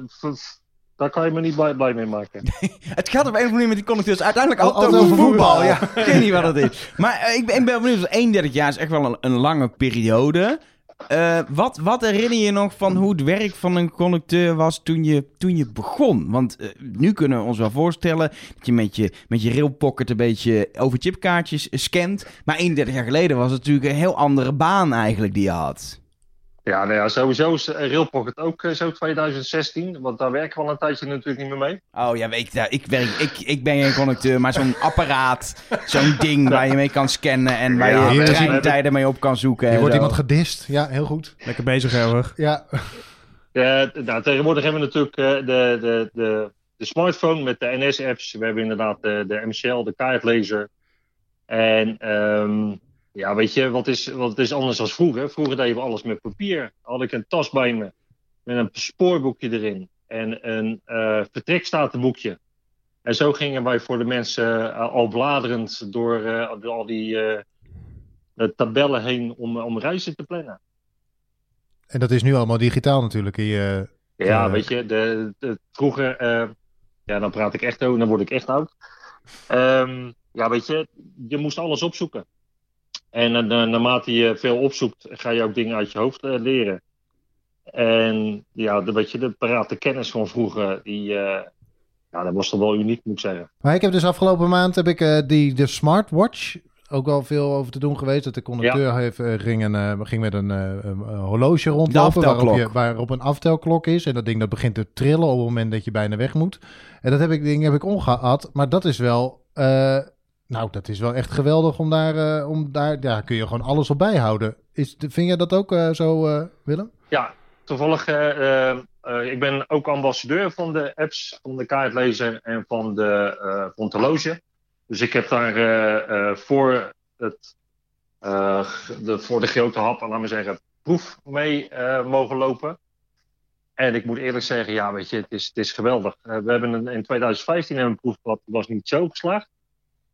daar kan je me niet blij, blij mee maken. Het gaat op een of andere manier met die conducteurs uiteindelijk Al- altijd, altijd over voetbal. voetbal. Ja, ik weet niet wat het is. Maar eh, ik, ben, ik ben benieuwd, want 31 jaar is echt wel een, een lange periode. Eh, wat, wat herinner je nog van hoe het werk van een conducteur was toen je, toen je begon? Want eh, nu kunnen we ons wel voorstellen dat je met je, met je railpocket een beetje over chipkaartjes scant. Maar 31 jaar geleden was het natuurlijk een heel andere baan eigenlijk die je had. Ja, nou ja, sowieso is eh, Railpocket ook eh, zo 2016. Want daar werken we al een tijdje natuurlijk niet meer mee. Oh ja, weet je, ik, werk, ik, ik ben geen conducteur, maar zo'n apparaat, zo'n ding waar je mee kan scannen en waar Ja, je treintijden mee op kan zoeken. En wordt zo. iemand gedist. Ja, heel goed. Lekker bezig, Helger. Ja, Eh, nou, tegenwoordig hebben we natuurlijk eh, de, de, de, de smartphone met de NS-apps. We hebben inderdaad de, de MCL, de kaartlezer. En ehm, ja, weet je, wat is, wat is anders dan vroeger? Vroeger deden we alles met papier. Had ik een tas bij me met een spoorboekje erin en een eh vertrekstatenboekje. En zo gingen wij voor de mensen eh, al bladerend door, eh, door al die tabellen heen om, om reizen te plannen. en dat is nu allemaal digitaal natuurlijk. Je, Ja, weet je, de, de, vroeger, ja, dan praat ik echt over, dan word ik echt oud. Ehm, ja, weet je, je moest alles opzoeken. En eh, na- naarmate je veel opzoekt, ga je ook dingen uit je hoofd eh, leren. En ja, de, weet je, de parate kennis van vroeger, die, eh, ja, dat was toch wel uniek, moet ik zeggen. Maar ik heb dus afgelopen maand heb ik eh, die de smartwatch ook wel veel over te doen geweest. Dat de conducteur heeft, ging, een, ging met een, eh, een horloge rondlopen waarop, je, waarop een aftelklok is. En dat ding dat begint te trillen op het moment dat je bijna weg moet. En dat heb ik, ding heb ik omgehad. Maar dat is wel, eh, nou dat is wel echt geweldig om daar, eh, om daar, ja kun je gewoon alles op bijhouden. Is, vind jij dat ook eh, zo eh, Willem? Ja, toevallig, ik ben ook ambassadeur van de apps, van de kaartlezer en van de, van. Dus ik heb daar voor, het, de, voor de grote hap, laten we zeggen, proef mee mogen lopen. En ik moet eerlijk zeggen, ja, weet je, het is, het is geweldig. We hebben een, in 2015 hebben we een proef gehad, die was niet zo geslaagd.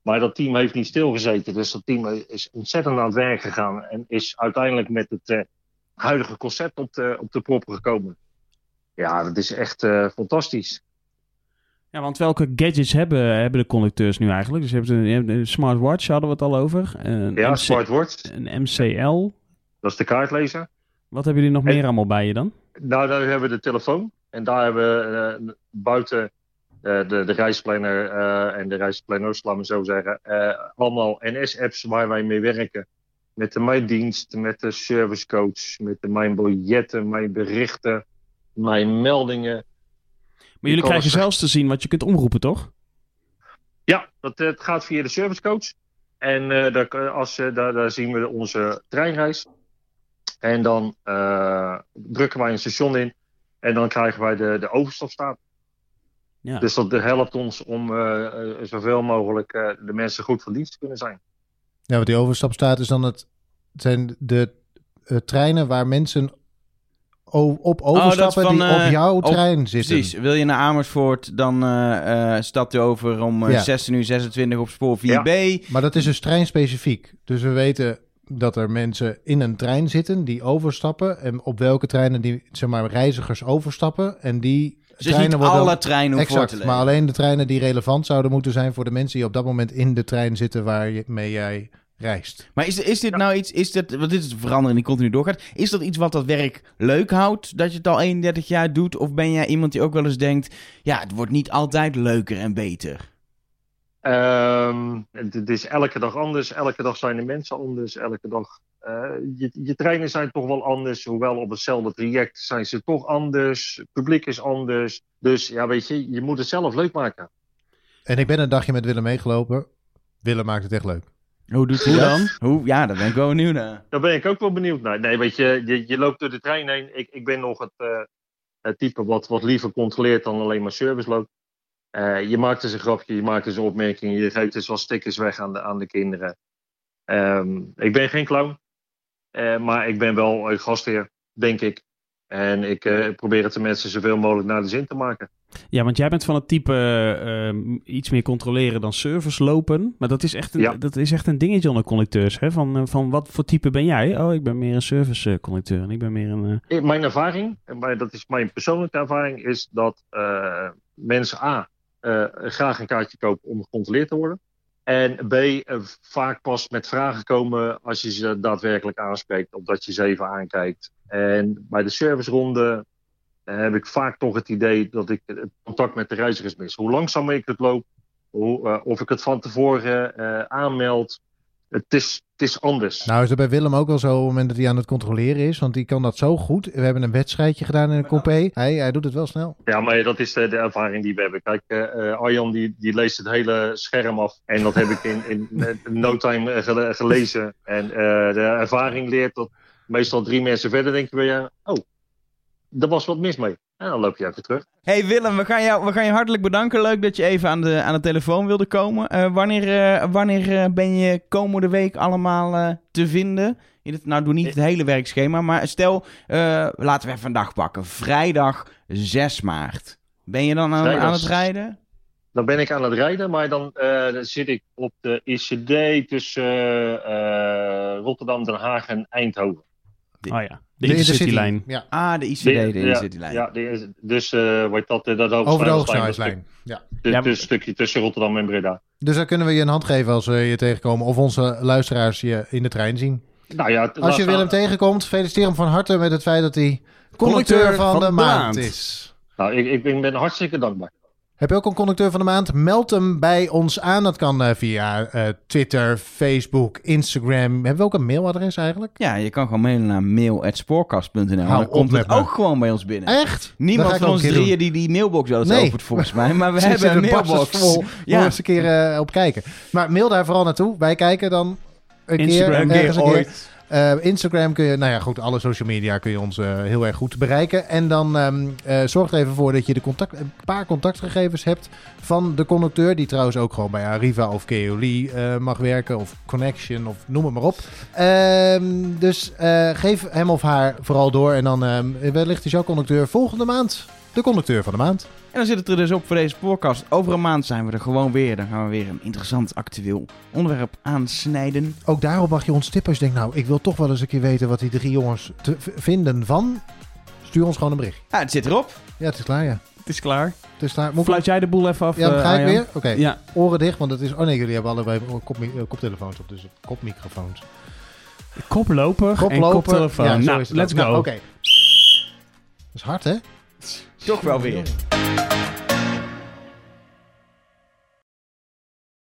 Maar dat team heeft niet stilgezeten. Dus dat team is ontzettend aan het werk gegaan. En is uiteindelijk met het eh, huidige concept op de, op de proppen gekomen. Ja, dat is echt eh, fantastisch. Ja, want welke gadgets hebben, hebben de conducteurs nu eigenlijk? Dus je hebt een, je hebt een smartwatch, hadden we het al over. Een, Ja, MC smartwatch. een MCL. Dat is de kaartlezer. Wat hebben jullie nog En- meer allemaal bij je dan? Nou, daar hebben we de telefoon. En daar hebben we eh, buiten de, de reisplanner eh, en de reisplanners, laat me zo zeggen, eh, allemaal NS-apps waar wij mee werken. Met de Mijn Dienst, met de servicecoach, met de Mijn Biljetten, Mijn Berichten, Mijn Meldingen. Maar jullie krijgen zelfs te zien wat je kunt omroepen, toch? Ja, dat, eh, het gaat via de servicecoach. En eh, daar, als, eh, daar, daar zien we onze treinreis. En dan eh, drukken wij een station in. En dan krijgen wij de, de overstapstaat. Ja. Dus dat helpt ons om eh, eh, zoveel mogelijk eh, de mensen goed van dienst te kunnen zijn. Ja, wat die overstapstaat is dan het, het zijn de eh, treinen waar mensen op overstappen van, die op jouw op- trein zitten. Precies. Wil je naar Amersfoort, dan eh, eh, stapt u over om eh, Ja. 16 uur 26 op spoor 4B. Maar dat is dus treinspecifiek. Dus we weten dat er mensen in een trein zitten die overstappen. En op welke treinen die zeg maar, reizigers overstappen. En die Dus niet treinen worden... alle treinen hoeven voor te Exact, maar alleen de treinen die relevant zouden moeten zijn voor de mensen die op dat moment in de trein zitten waarmee jij reist. Maar is, is dit nou iets, is dit, want dit is een verandering die continu doorgaat. Is dat iets wat dat werk leuk houdt, dat je het al 31 jaar doet? Of ben jij iemand die ook wel eens denkt, ja, het wordt niet altijd leuker en beter? Ehm, het, het is elke dag anders. Elke dag zijn de mensen anders. Elke dag. Eh, je, je treinen zijn toch wel anders. Hoewel op hetzelfde traject zijn ze toch anders. Het publiek is anders. Dus ja, weet je, je moet het zelf leuk maken. En ik ben een dagje met Willem meegelopen. Willem maakt het echt leuk. Hoe doet Hoe dan? Hoe? Ja, daar ben ik wel benieuwd naar. Daar ben ik ook wel benieuwd naar. Nee, weet je, je, je loopt door de trein heen. Ik, ik ben nog het, eh, het type wat, wat liever controleert dan alleen maar service loopt. Eh, je maakt dus een grapje, je maakt dus een opmerking, je geeft dus wel stickers weg aan de, aan de kinderen. Ehm, ik ben geen clown, maar ik ben wel een gastheer, denk ik. En ik eh, probeer het de mensen zoveel mogelijk naar de zin te maken. Ja, want jij bent van het type ehm, iets meer controleren dan service lopen. Maar dat is echt een, Ja. dat is echt een dingetje onder conducteurs. Hè? Van, eh, van wat voor type ben jij? Oh, ik ben meer een service eh, conducteur en ik ben meer een... eh, Mijn ervaring, en dat is mijn persoonlijke ervaring, is dat eh, mensen A. eh, graag een kaartje kopen om gecontroleerd te worden. En B. eh, vaak pas met vragen komen als je ze daadwerkelijk aanspreekt, of dat je ze even aankijkt. En bij de serviceronde eh, heb ik vaak toch het idee dat ik het contact met de reizigers mis. Hoe langzamer ik het loop, hoe, eh, of ik het van tevoren aanmeld. Het is, het is anders. Nou is dat bij Willem ook wel zo op het moment dat hij aan het controleren is. Want die kan dat zo goed. We hebben een wedstrijdje gedaan in een coupé. Hij, hij doet het wel snel. Ja, maar dat is de, de ervaring die we hebben. Kijk, eh, eh, Arjan die, die leest het hele scherm af. En dat heb ik in, in, in no time eh, gele- gelezen. En eh, de ervaring leert dat meestal drie mensen verder denken we, ja, oh, er was wat mis mee. En dan loop je even terug. Hey Willem, we gaan, jou, we gaan je hartelijk bedanken. Leuk dat je even aan de, aan de telefoon wilde komen. Eh, wanneer eh, wanneer eh, ben je komende week allemaal te vinden? In het, nou, doe niet het hele werkschema, maar stel, laten we even een dag pakken. Vrijdag 6 maart. Ben je dan aan, Vrijdag aan het rijden? Dan ben ik aan het rijden, maar dan, dan zit ik op de ICD tussen Rotterdam, Den Haag en Eindhoven. Oh ja, de, Intercity-lijn. Ja, Ah, de ICD, de ja, Intercitylijn. Ja, dus uh, wordt dat, eh, dat over de hoofdsnelheidslijn. Ja. dus stukje tussen Rotterdam en Breda. Dus dan kunnen we je een hand geven als we je tegenkomen. Of onze luisteraars je in de trein zien. Nou ja, Als je Willem tegenkomt, feliciteer hem van harte met het feit dat hij conducteur van, de, maand is. Nou, ik, ik ben ben hartstikke dankbaar. Heb je ook een conducteur van de maand? Meld hem bij ons aan. Dat kan eh, via eh, Twitter, Facebook, Instagram. Hebben we ook een mailadres eigenlijk? Ja, je kan gewoon mailen naar mail.spoorkast.nl. Dan komt het me. ook gewoon bij ons binnen. Echt? Niemand van ons drieën die die mailbox wel eens Nee. opent volgens mij. Maar we Zit hebben een mailbox. vol. Ja. Ja. eens een keer eh, op kijken. Maar mail daar vooral naartoe. Wij kijken dan een Instagram, keer, ergens een keer. Eh, Instagram kun je, nou ja, goed, alle social media kun je ons eh, heel erg goed bereiken. En dan ehm, eh, zorg er even voor dat je de contact, een paar contactgegevens hebt van de conducteur. Die trouwens ook gewoon bij Arriva of Keoli mag werken. Of Connection of noem het maar op. Ehm, dus geef hem of haar vooral door. En dan ehm, wellicht is jouw conducteur volgende maand de conducteur van de maand. En dan zit het er dus op voor deze podcast. Over een maand zijn we er gewoon weer. Dan gaan we weer een interessant actueel onderwerp aansnijden. Ook daarop mag je ons tippen als je denkt, nou, ik wil toch wel eens een keer weten wat die drie jongens te vinden van. Stuur ons gewoon een bericht. Ja, het zit erop. Ja, het is klaar, ja. Het is klaar. Dus daar moet ik... Fluit jij de boel even af, Ja, eh, ga ik weer? Oké. Ja. Oren dicht, want het is... Oh nee, jullie hebben allebei koptelefoons op, dus kopmicrofoons. Koploper en Koploper. koptelefoon. Ja, zo nou, is het let's ook. go. Nou, Oké. Dat is hard, hè? Toch wel weer.